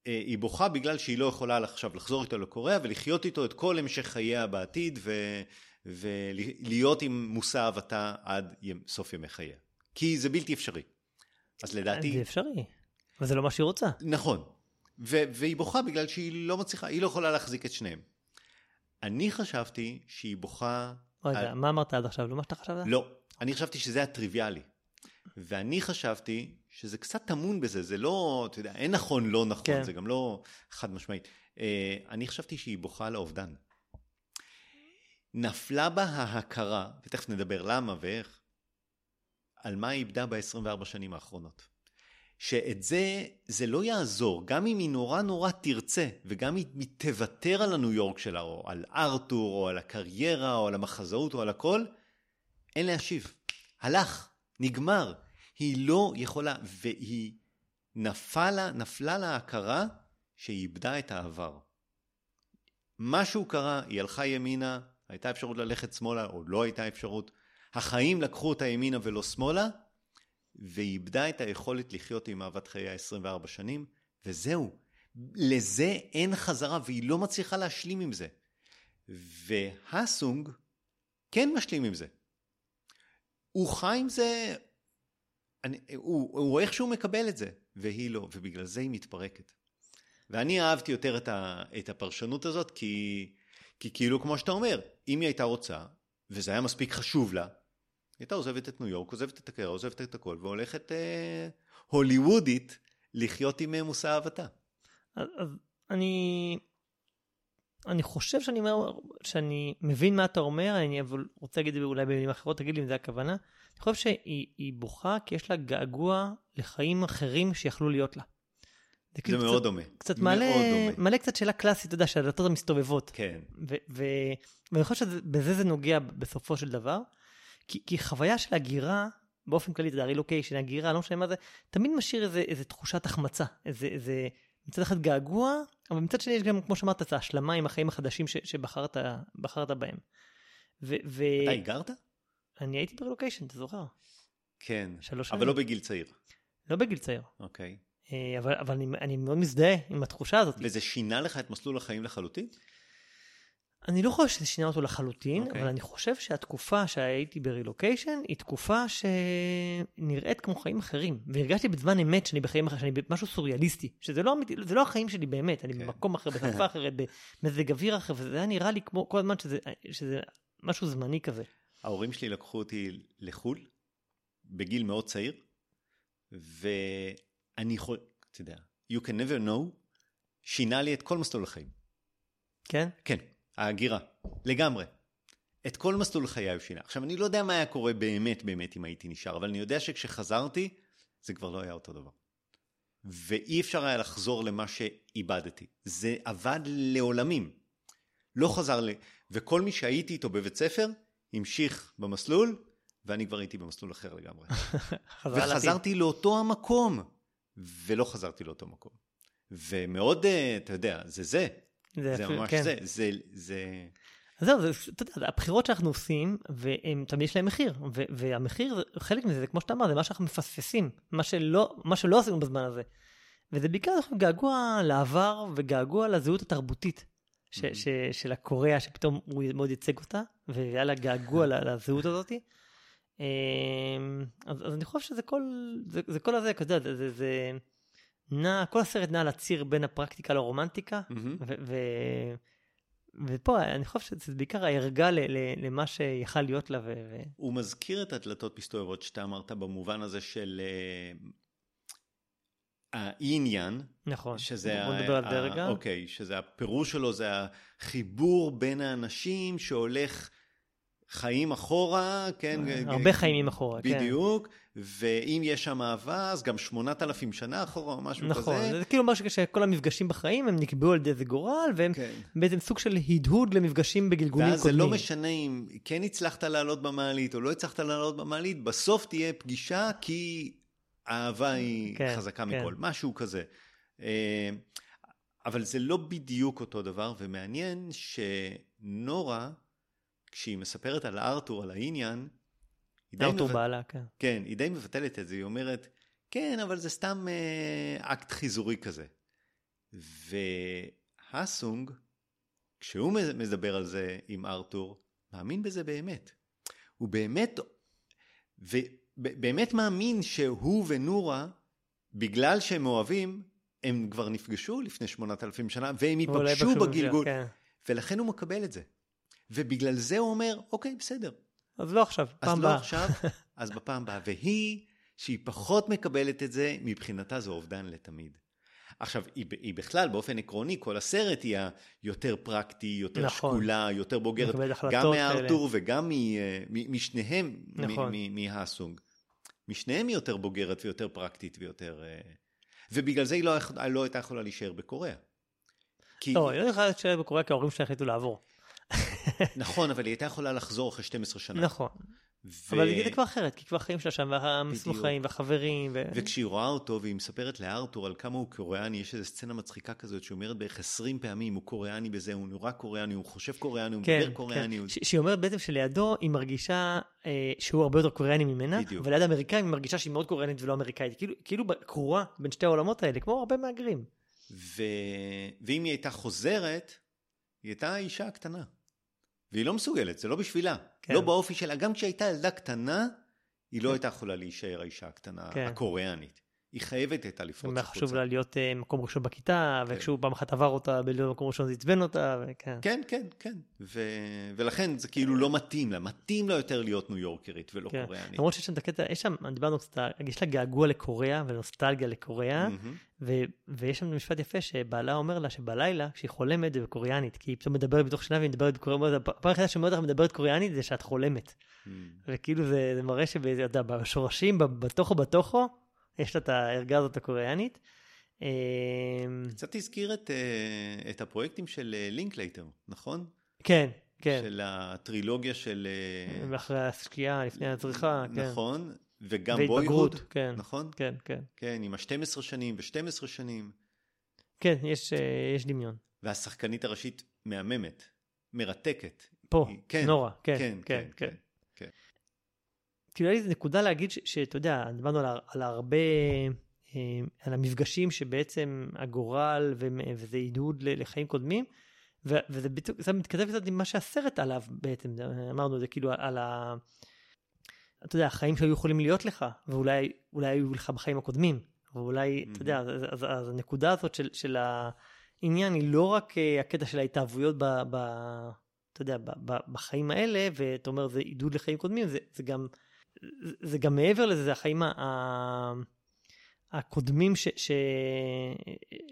אה, היא בוכה בגלל שהיא לא יכולה עכשיו לחזור איתו לקוריאה ולחיות איתו את כל המשך חייה בעתיד ו... ולהיות עם מושא אהבתה עד סוף ימי חייה. כי זה בלתי אפשרי. אז לדעתי... זה אפשרי, אבל זה לא מה שהיא רוצה. נכון. ו- והיא בוכה בגלל שהיא לא מצליחה, היא לא יכולה להחזיק את שניהם. אני חשבתי שהיא בוכה... רגע, על... מה אמרת עד עכשיו? לא מה שאתה חשבת? לא, אני חשבתי שזה הטריוויאלי. ואני חשבתי שזה קצת טמון בזה, זה לא, אתה יודע, אין נכון, לא נכון, כן. זה גם לא חד משמעית. אה, אני חשבתי שהיא בוכה על האובדן. נפלה בה ההכרה, ותכף נדבר למה ואיך, על מה היא איבדה ב-24 שנים האחרונות. שאת זה, זה לא יעזור, גם אם היא נורא נורא תרצה, וגם אם היא תוותר על הניו יורק שלה, או על ארתור, או על הקריירה, או על המחזאות, או על הכל, אין להשיב. הלך, נגמר. היא לא יכולה, והיא נפלה, נפלה לה הכרה שהיא איבדה את העבר. משהו קרה, היא הלכה ימינה, הייתה אפשרות ללכת שמאלה או לא הייתה אפשרות. החיים לקחו אותה ימינה ולא שמאלה, והיא איבדה את היכולת לחיות עם אהבת חיי 24 שנים, וזהו. לזה אין חזרה, והיא לא מצליחה להשלים עם זה. והסונג כן משלים עם זה. הוא חי עם זה, אני, הוא, הוא איכשהו מקבל את זה, והיא לא, ובגלל זה היא מתפרקת. ואני אהבתי יותר את, ה, את הפרשנות הזאת, כי, כי כאילו כמו שאתה אומר, אם היא הייתה רוצה, וזה היה מספיק חשוב לה, היא הייתה עוזבת את ניו יורק, עוזבת את הקריירה, עוזבת את הכל, והולכת אה, הוליוודית לחיות עם אה, מושא אהבתה. אז, אז אני, אני חושב שאני אומר, שאני מבין מה אתה אומר, אני אבל רוצה להגיד את זה אולי במילים אחרות, תגיד לי אם זה הכוונה. אני חושב שהיא בוכה כי יש לה געגוע לחיים אחרים שיכלו להיות לה. זה, כאילו זה מאוד דומה. קצת מעלה, דומה. מעלה קצת שאלה קלאסית, אתה יודע, של הדלתות המסתובבות. כן. ואני חושב שבזה זה נוגע בסופו של דבר, כי, כי חוויה של הגירה, באופן כללי, אתה יודע, רילוקיישן, הגירה, לא משנה מה זה, תמיד משאיר איזה, איזה תחושת החמצה, איזה, איזה, מצד אחד געגוע, אבל מצד שני יש גם, כמו שאמרת, את ההשלמה עם החיים החדשים ש, שבחרת בהם. ו, ו... אתה הגרת? אני הייתי ברילוקיישן, אתה זוכר? כן, אבל לא בגיל צעיר. לא בגיל צעיר. אוקיי. אה, אבל, אבל אני, אני מאוד מזדהה עם התחושה הזאת. וזה שינה לך את מסלול החיים לחלוטין? אני לא חושב שזה שינה אותו לחלוטין, okay. אוקיי. אבל אני חושב שהתקופה שהייתי ברילוקיישן היא תקופה שנראית כמו חיים אחרים. והרגשתי בזמן אמת שאני בחיים אחרים, שאני במשהו סוריאליסטי. שזה לא, לא החיים שלי באמת, אני okay. כן. במקום אחר, בשפה אחרת, במזג אוויר אחר, וזה היה נראה לי כמו כל הזמן שזה, שזה משהו זמני כזה. ההורים שלי לקחו אותי לחו"ל, בגיל מאוד צעיר, ו... אני יכול, אתה יודע, you can never know, שינה לי את כל מסלול החיים. כן? כן, ההגירה, לגמרי. את כל מסלול חיי הוא שינה. עכשיו, אני לא יודע מה היה קורה באמת באמת אם הייתי נשאר, אבל אני יודע שכשחזרתי, זה כבר לא היה אותו דבר. ואי אפשר היה לחזור למה שאיבדתי. זה עבד לעולמים. לא חזר ל... וכל מי שהייתי איתו בבית ספר, המשיך במסלול, ואני כבר הייתי במסלול אחר לגמרי. וחזרתי לאותו המקום. ולא חזרתי לאותו מקום. ומאוד, אה, אתה יודע, זה זה. זה, זה ממש כן. זה. זה, זה... אז זהו, אתה יודע, הבחירות שאנחנו עושים, והם תמיד יש להם מחיר, ו- והמחיר, חלק מזה, זה כמו שאתה אמר, זה מה שאנחנו מפספסים, מה שלא, מה שלא עשינו בזמן הזה. וזה בעיקר געגוע לעבר וגעגוע לזהות התרבותית ש- mm-hmm. ש- של הקוריאה, שפתאום הוא מאוד ייצג אותה, והיה לה געגוע לזהות הזאת. אמ, אז, אז אני חושב שזה כל, זה, זה כל הזה, אתה יודע, זה, זה נע, כל הסרט נע על הציר בין הפרקטיקה לרומנטיקה, mm-hmm. ו, ו, ופה אני חושב שזה בעיקר הערגה ל, ל, למה שיכל להיות לה. ו, ו... הוא מזכיר את הדלתות מסתובבות שאתה אמרת במובן הזה של העניין. נכון, שזה בוא נדבר על זה רגע. אוקיי, שזה הפירוש שלו, זה החיבור בין האנשים שהולך... חיים אחורה, כן? הרבה חיים אחורה, בדיוק, כן. בדיוק, ואם יש שם אהבה, אז גם שמונת אלפים שנה אחורה או משהו נכון, כזה. נכון, זה כאילו משהו שכל המפגשים בחיים הם נקבעו על ידי איזה גורל, והם כן. בעצם סוג של הדהוד למפגשים בגלגולים קודמים. ואז זה לא משנה אם כן הצלחת לעלות במעלית או לא הצלחת לעלות במעלית, בסוף תהיה פגישה כי האהבה היא כן, חזקה כן. מכל, משהו כזה. אה, אבל זה לא בדיוק אותו דבר, ומעניין שנורה, כשהיא מספרת על ארתור, על העניין, ארתור בעלה, כן. כן, היא די מבטלת את זה, היא אומרת, כן, אבל זה סתם אה, אקט חיזורי כזה. והסונג, כשהוא מדבר על זה עם ארתור, מאמין בזה באמת. הוא באמת, ובאמת מאמין שהוא ונורה, בגלל שהם אוהבים, הם כבר נפגשו לפני שמונת אלפים שנה, והם ייפגשו בגלגול, כן. ולכן הוא מקבל את זה. ובגלל זה הוא אומר, אוקיי, בסדר. אז לא עכשיו, פעם הבאה. אז לא עכשיו, אז בפעם הבאה. והיא, שהיא פחות מקבלת את זה, מבחינתה זה אובדן לתמיד. עכשיו, היא, היא בכלל, באופן עקרוני, כל הסרט היא היותר פרקטי, יותר נכון. שקולה, יותר בוגרת, גם מארתור וגם אה, משניהם, נכון. מהסונג. משניהם היא יותר בוגרת ויותר פרקטית ויותר... אה, ובגלל זה היא לא, לא הייתה יכולה להישאר בקוריאה. כי... לא, היא לא יכולה להישאר בקוריאה כי ההורים שלה החליטו לעבור. נכון, אבל היא הייתה יכולה לחזור אחרי 12 שנה. נכון. ו... אבל היא כבר אחרת, כי כבר החיים שלה שם, והמסלול חיים, והחברים. ו... וכשהיא רואה אותו, והיא מספרת לארתור על כמה הוא קוריאני, יש איזו סצנה מצחיקה כזאת, שאומרת בערך 20 פעמים, הוא קוריאני בזה, הוא נורא קוריאני, הוא חושב קוריאני, הוא כן, מדבר קוריאני. כן. הוא... שהיא אומרת בעצם שלידו היא מרגישה אה, שהוא הרבה יותר קוריאני ממנה, בדיוק. וליד האמריקאים היא מרגישה שהיא מאוד קוריאנית ולא אמריקאית. כאילו, כאילו קרואה בין שתי העולמות האלה, כמו הרבה מהגרים. ו... ואם היא הייתה חוזרת, היא הייתה אישה קטנה. והיא לא מסוגלת, זה לא בשבילה. כן. לא באופי שלה. גם כשהייתה ילדה קטנה, היא לא הייתה יכולה להישאר האישה הקטנה כן. הקוריאנית. היא חייבת הייתה לפרוץ היה חשוב לה להיות אה, מקום ראשון בכיתה, כן. וכשהוא פעם אחת עבר אותה בלהיות מקום ראשון זה עצבן אותה, וכן. כן, כן, כן. ו... ולכן זה כאילו לא מתאים לה. מתאים לה יותר להיות ניו יורקרית ולא כן. קוריאנית. למרות שיש שם את הקטע, יש שם, דיברנו קצת, יש לה געגוע לקוריאה ונוסטלגיה לקוריאה. ו- ויש שם משפט יפה שבעלה אומר לה שבלילה, כשהיא חולמת זה בקוריאנית, כי היא פתאום מדברת בתוך שינה והיא מדברת בקוריאנית, הפעם היחידה שאני אומר לך מדברת קוריאנית זה שאת חולמת. וכאילו זה, זה מראה שבשורשים, בתוכו בתוכו, יש לה את הערגה הזאת הקוריאנית. אה, קצת הזכיר את, אה, את הפרויקטים של אה, לינקלייטר, נכון? כן, כן. של הטרילוגיה של... אה, ואחרי השקיעה, לפני הזריחה, כן. נכון, וגם ב Boyhood, כן. נכון? כן, כן. כן, עם ה-12 שנים ו-12 שנים, כן, יש, יש דמיון. והשחקנית הראשית מהממת, מרתקת. פה, כן, נורה, כן, כן, כן, כן, כן. כאילו, היה לי נקודה להגיד שאתה יודע, דיברנו על, על הרבה, אה, על המפגשים שבעצם הגורל ו- וזה עידוד לחיים קודמים, ו- וזה בדיוק, זה מתכתב קצת עם מה שהסרט עליו בעצם, אמרנו, זה כאילו על ה... אתה יודע, החיים שהיו יכולים להיות לך, ואולי אולי היו לך בחיים הקודמים, ואולי, אתה יודע, אז, אז, אז הנקודה הזאת של, של העניין היא לא רק אה, הקטע של ההתאהבויות ב... ב אתה יודע, ב- ב- בחיים האלה, ואתה אומר, זה עידוד לחיים קודמים, זה, זה גם, זה- גם מעבר לזה, זה החיים ה- הקודמים ש, ש,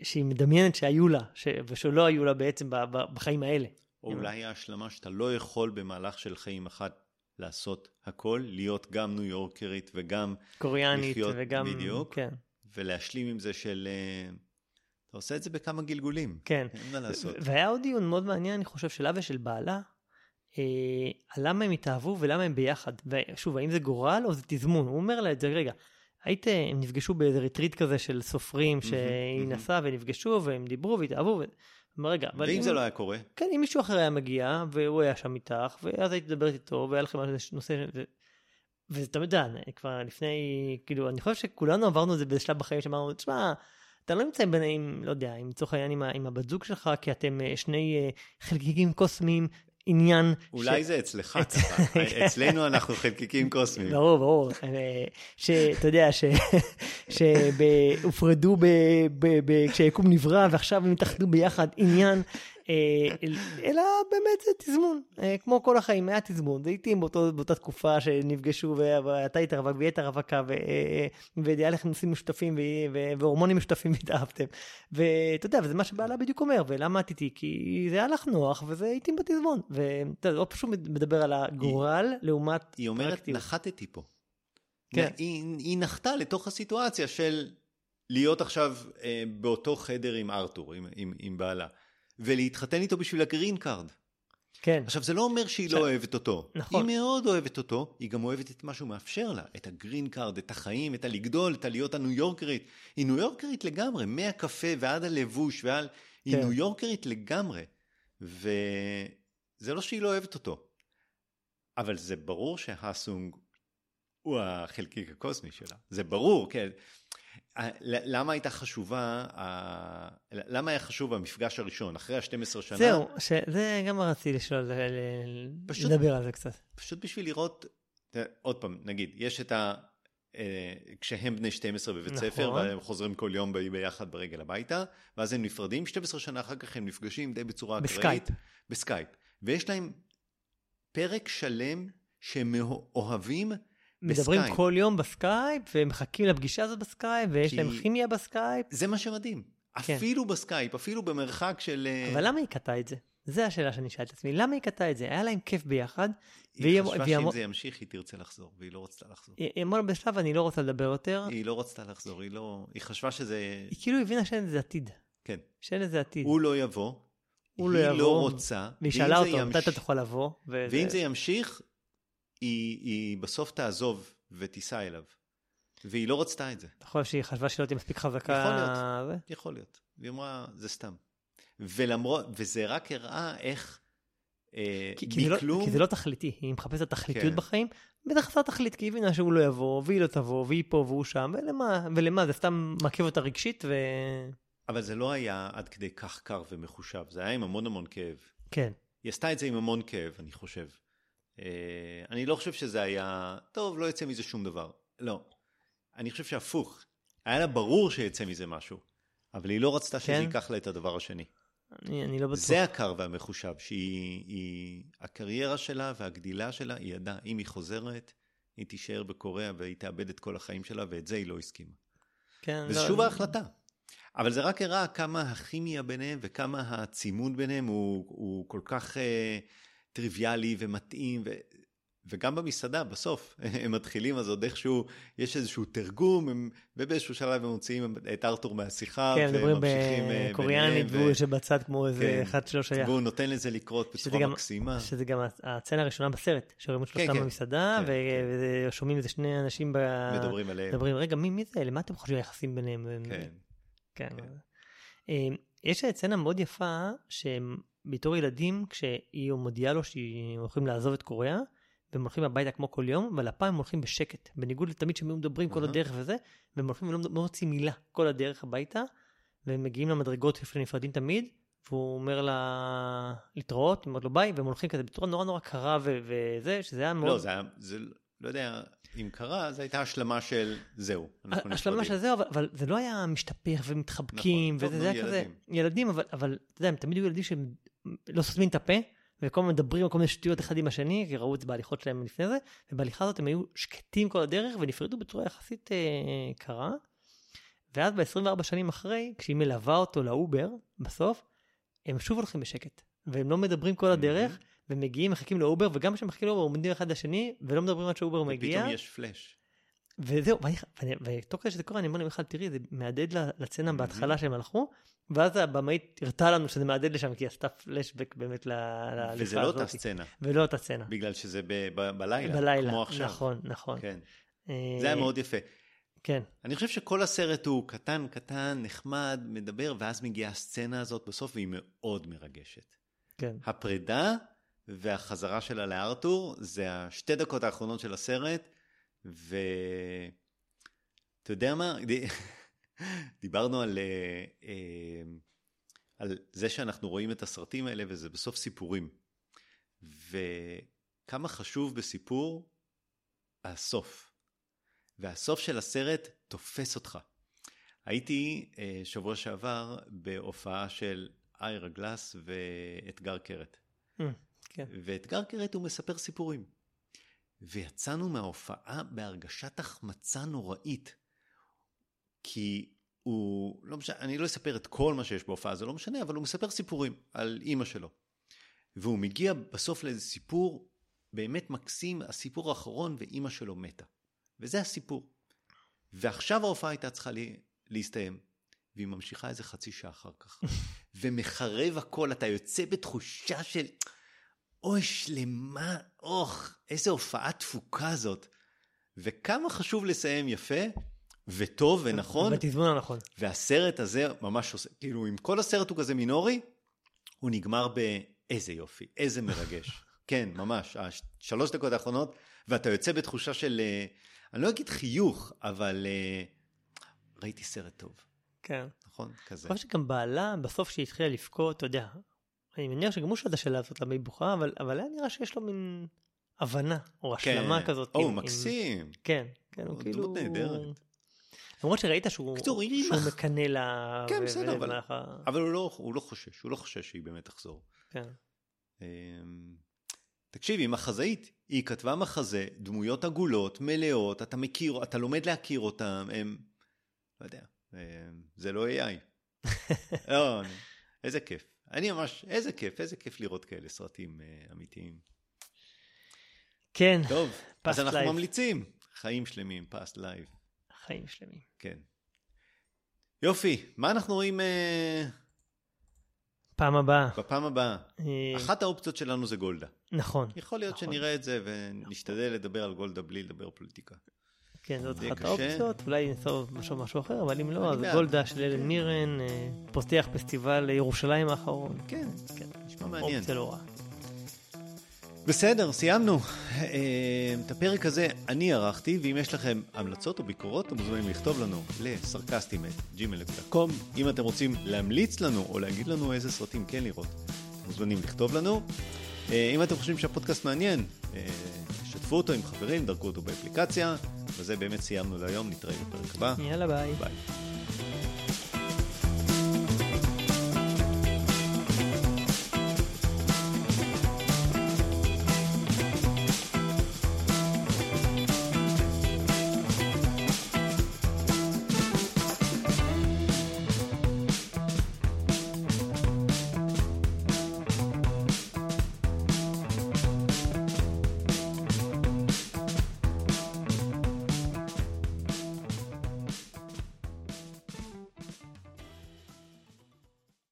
שהיא מדמיינת שהיו לה, ש, ושלא היו לה בעצם ב- ב- בחיים האלה. או אולי ההשלמה שאתה לא יכול במהלך של חיים אחת לעשות הכל, להיות גם ניו יורקרית וגם, קוריאנית לחיות וגם... בדיוק. כן, ולהשלים עם זה של... אה, אתה עושה את זה בכמה גלגולים. כן. אין מה לעשות. והיה עוד דיון מאוד מעניין, אני חושב, שלה ושל בעלה, על למה הם התאהבו ולמה הם ביחד. ושוב, האם זה גורל או זה תזמון? הוא אומר לה את זה, רגע, היית, הם נפגשו באיזה ריטריט כזה של סופרים, שהיא. נסעה ונפגשו והם דיברו והתאהבו. ו... רגע, אבל ואם זה לא היה קורה, כן, אם מישהו אחר היה מגיע, והוא היה שם איתך, ואז היית מדברת איתו, והיה לכם נושא, ו... ואתה יודע, כבר לפני, כאילו, אני חושב שכולנו עברנו את זה באיזה שלב בחיים שאמרנו, תשמע, אתה לא נמצא בין, עם, לא יודע, עם לצורך העניין עם, עם הבת זוג שלך, כי אתם אה, שני אה, חלקיקים קוסמיים, עניין. אולי ש... זה אצלך ככה. אצלנו אנחנו חלקיקים קוסמיים. ברור, ברור. אה, שאתה יודע, ש- שהופרדו ב- ב- ב- כשהיקום נברא, ועכשיו הם התאחדו ביחד, עניין. אה, אלא באמת זה תזמון, אה, כמו כל החיים, היה תזמון, זה התאים באותה תקופה שנפגשו ואתה היית רווק והיא הייתה רווקה אה, והיה לכם נושאים משותפים והורמונים משותפים והתאהבתם. ואתה יודע, וזה מה שבעלה בדיוק אומר, ולמה את איתי? כי זה היה לך נוח וזה התאים בתזמון. ואתה יודע, לא פשוט מדבר על הגורל לעומת היא אומרת. נחתתי פה. כן. היא נחתה לתוך הסיטואציה של להיות עכשיו אה, באותו חדר עם ארתור, עם, עם, עם בעלה, ולהתחתן איתו בשביל ה green card. כן, עכשיו, זה לא אומר שהיא עכשיו- לא אוהבת אותו. נכון. היא מאוד אוהבת אותו, היא גם אוהבת את מה שהוא מאפשר לה, את ה green card, את החיים, את הלגדול, את הלהיות הניו יורקרית. היא ניו יורקרית לגמרי, מהקפה ועד הלבוש ועל... היא כן. ניו יורקרית לגמרי. וזה לא שהיא לא אוהבת אותו. אבל זה ברור שהאסונג הוא החלקיק הקוסמי שלה. זה ברור, כן. ה- ל- למה הייתה חשובה, למה היה חשוב המפגש הראשון, אחרי ה-12 שנה? זהו, זה גם רציתי לשאול, פשוט- לדבר על זה קצת. פשוט בשביל לראות, עוד פעם, נגיד, יש את ה... אה, כשהם בני 12 בבית נכון. ספר, והם חוזרים כל יום ביחד ברגל הביתה, ואז הם נפרדים, 12 שנה אחר כך הם נפגשים די בצורה אקראית. בסקייפ. בסקייפ. ויש להם פרק שלם שהם אוהבים מדברים בסקייפ. כל יום בסקייפ, ומחכים לפגישה הזאת בסקייפ, ויש כי- להם כימיה בסקייפ. זה מה שמדהים. כן. אפילו בסקייפ, אפילו במרחק של... אה, אבל למה היא קטעה את זה? זו השאלה שאני שאלתי את עצמי, למה היא קטעה את זה? היה להם כיף ביחד, היא והיא- חשבה והיא שאם אמר- זה ימשיך היא תרצה לחזור, והיא לא רצתה לחזור. היא היא אמרה בשלב אני לא רוצה לדבר יותר, היא לא רצתה לחזור, היא לא... היא חשבה שזה... היא כאילו הבינה שאין לזה עתיד. כן. שאין לזה עתיד. הוא לא יבוא, הוא לא היא יבוא, לא רוצה, והיא שאלה אותו, מתי ימש- אתה תוכל לבוא? וזה- ואם זה ימשיך, היא, היא בסוף תעזוב ותיסע אליו. והיא לא רצתה את זה. אתה חושב שהיא חשבה שהיא לא תהיה מספיק חזקה? יכול להיות. זה? יכול להיות. והיא אמרה, זה סתם. ולמרות, וזה רק הראה איך אה, כי, כי, זה לא, מכלום, כי זה לא תכליתי, היא מחפשת תכליתיות כן. בחיים, בטח חסר תכלית, כי היא הבינה שהוא לא יבוא, והיא לא תבוא, והיא פה והוא שם, ולמה, ולמה, זה סתם מעכב אותה רגשית, ו... אבל זה לא היה עד כדי כך קר ומחושב, זה היה עם המון המון כאב. כן. היא עשתה את זה עם המון כאב, אני חושב. אה, אני לא חושב שזה היה, טוב, לא יצא מזה שום דבר. לא. אני חושב שהפוך. היה לה ברור שיצא מזה משהו, אבל היא לא רצתה שזה כן? ייקח לה את הדבר השני. אני, אני לא בטוח. זה הקר והמחושב, שהיא, היא, הקריירה שלה והגדילה שלה, היא ידעה, אם היא חוזרת, היא תישאר בקוריאה והיא תאבד את כל החיים שלה, ואת זה היא לא הסכימה. כן, וזה לא, שוב ההחלטה. אבל זה רק הראה כמה הכימיה ביניהם וכמה הצימוד ביניהם הוא, הוא כל כך אה, טריוויאלי ומתאים, ו, וגם במסעדה, בסוף, הם מתחילים, אז עוד איכשהו, יש איזשהו תרגום, הם, ובאיזשהו שלב הם מוציאים את ארתור מהשיחה, כן, מדברים אה, בקוריאנית, והוא יושב בצד כמו איזה כן. אחד שלא שייך. והוא נותן לזה לקרות בצורה גם- מקסימה. שזה גם הסצנה הראשונה בסרט, שרואים את כן, שלושתם כן. במסעדה, כן, ו- ושומעים איזה שני אנשים ב- מדברים עליהם. מדברים, רגע, מי מי זה? למה אתם חושבים היחסים ביניהם? כן. כן. כן. אה, יש סצנה מאוד יפה, שבתור ילדים, כשהיא מודיעה לו שהם הולכים לעזוב את קוריאה, והם הולכים הביתה כמו כל יום, אבל הפעם הם הולכים בשקט, בניגוד לתמיד שהם מדברים כל. הדרך וזה, והם הולכים ולא לא מוציאים מילה כל הדרך הביתה, והם מגיעים למדרגות איפה נפרדים תמיד, והוא אומר לה להתראות, היא אומרת לו ביי, והם הולכים כזה בצורה נורא נורא קרה ו- וזה, שזה היה מאוד... לא, זה היה, זה, לא יודע אם קרה, זו הייתה השלמה של זהו, השלמה. של זה, אבל, אבל זה לא היה משתפך ומתחבקים, נכון. וזה נו, היה כזה, ילדים. ילדים, אבל, אבל אתה יודע, הם תמיד היו ילדים שהם לא סותמים את הפה, וכל הזמן מדברים על כל מיני שטויות אחד עם השני, כי ראו את זה בהליכות שלהם לפני זה, ובהליכה הזאת הם היו שקטים כל הדרך, ונפרדו בצורה יחסית אה, קרה. ואז ב-24 שנים אחרי, כשהיא מלווה אותו לאובר, בסוף, הם שוב הולכים בשקט, והם לא מדברים כל הדרך, ומגיעים, מחכים לאובר, וגם כשהם מחכים לאובר, עומדים אחד לשני, ולא מדברים עד שאובר מגיע. ופתאום יש פלאש. וזהו, ותוך כדי שזה קורה, אני אומר למיכל, תראי, זה מהדהד ל- לסצנה אהמ. בהתחלה שהם הלכו, ואז הבמאית הראתה לנו שזה מהדהד לשם, כי היא עשתה פלשבק באמת להליכה וזה לא אותה הזאת. סצנה, ולא אותה סצנה. בגלל שזה בלילה, בלילה, כמו עכשיו. נכון, נכון. כן. אה, זה היה מאוד יפה. כן, אני חושב שכל הסרט הוא קטן, קטן, נחמד, מדבר, ואז מגיעה הסצנה הזאת בסוף, והיא מאוד מרגשת. כן. הפרידה והחזרה שלה לארתור, זה השתי דקות האחרונות של הסרט, ואתה יודע מה? דיברנו על, אה, אה, על זה שאנחנו רואים את הסרטים האלה, וזה בסוף סיפורים. וכמה חשוב בסיפור הסוף. והסוף של הסרט תופס אותך. הייתי אה, שבוע שעבר בהופעה של איירה גלאס ואתגר קרת. אה, כן. ואתגר קרת הוא מספר סיפורים. ויצאנו מההופעה בהרגשת החמצה נוראית. כי הוא, לא משנה, אני לא אספר את כל מה שיש בהופעה, זה לא משנה, אבל הוא מספר סיפורים על אימא שלו. והוא מגיע בסוף לאיזה סיפור באמת מקסים, הסיפור האחרון ואימא שלו מתה. וזה הסיפור. ועכשיו ההופעה הייתה צריכה לי, להסתיים, והיא ממשיכה איזה חצי שעה אחר כך. ומחרב הכל, אתה יוצא בתחושה של, אוי, שלמה, אוח, איזה הופעה תפוקה זאת. וכמה חשוב לסיים יפה, וטוב ונכון, בתזמון הנכון. והסרט הזה ממש עושה, כאילו, אם כל הסרט הוא כזה מינורי, הוא נגמר באיזה יופי, איזה מרגש. כן, ממש, השלוש דקות האחרונות, ואתה יוצא בתחושה של, אה, אני לא אגיד חיוך, אבל אה, ראיתי סרט טוב, כן. נכון? כזה. אני חושב שגם בעלה, בסוף שהיא התחילה לבכות, אתה יודע, אני מניח שגם הוא שעד השלב הזאת למה היא בוכה, אבל אבל היה נראה שיש לו מין הבנה, או השלמה כזאת. או, עם- הוא עם- מקסים. כן, כן, הוא כאילו... דמות נהדרת. למרות שראית שהוא היא שהוא מח- מקנא לה... כן, ו- בסדר, אבל- ה- אבל הוא לא, הוא לא חושש, הוא לא חושש שהיא באמת תחזור. כן. אמ, תקשיב, היא מחזאית, היא כתבה מחזה, דמויות עגולות, מלאות, אתה מכיר, אתה לומד להכיר אותם, הם, לא יודע, אמ, זה לא AI. לא, איזה כיף. אני ממש, איזה כיף, איזה כיף לראות כאלה סרטים אה, אמיתיים. כן, טוב, אז אנחנו life. ממליצים, חיים שלמים, Past Lives, חיים שלמים. כן. יופי, מה אנחנו רואים אה, פעם הבאה. בפעם הבאה? אה, אחת האופציות שלנו זה גולדה. נכון. יכול להיות נכון. שנראה את זה ונשתדל לדבר על גולדה בלי לדבר פוליטיקה. כן, זאת אחת קשה. האופציות, אולי נסוב משהו משהו אחר, אבל אם לא, אז בעד. גולדה של אלן מירן, אה, פותח פסטיבל ירושלים האחרון. כן, כן, נשמע מעניין. אופציה לא רעה. בסדר, סיימנו. אה, את הפרק הזה אני ערכתי, ואם יש לכם המלצות או ביקורות, אתם מוזמנים לכתוב לנו לסרקסטים את gmail.com. אם אתם רוצים להמליץ לנו או להגיד לנו איזה סרטים כן לראות, אתם מוזמנים לכתוב לנו. אה, אם אתם חושבים שהפודקאסט מעניין, שתפו אותו עם חברים, דרגו אותו באפליקציה, בזה באמת סיימנו להיום, נתראה בפרק הבא. יאללה ביי. ביי.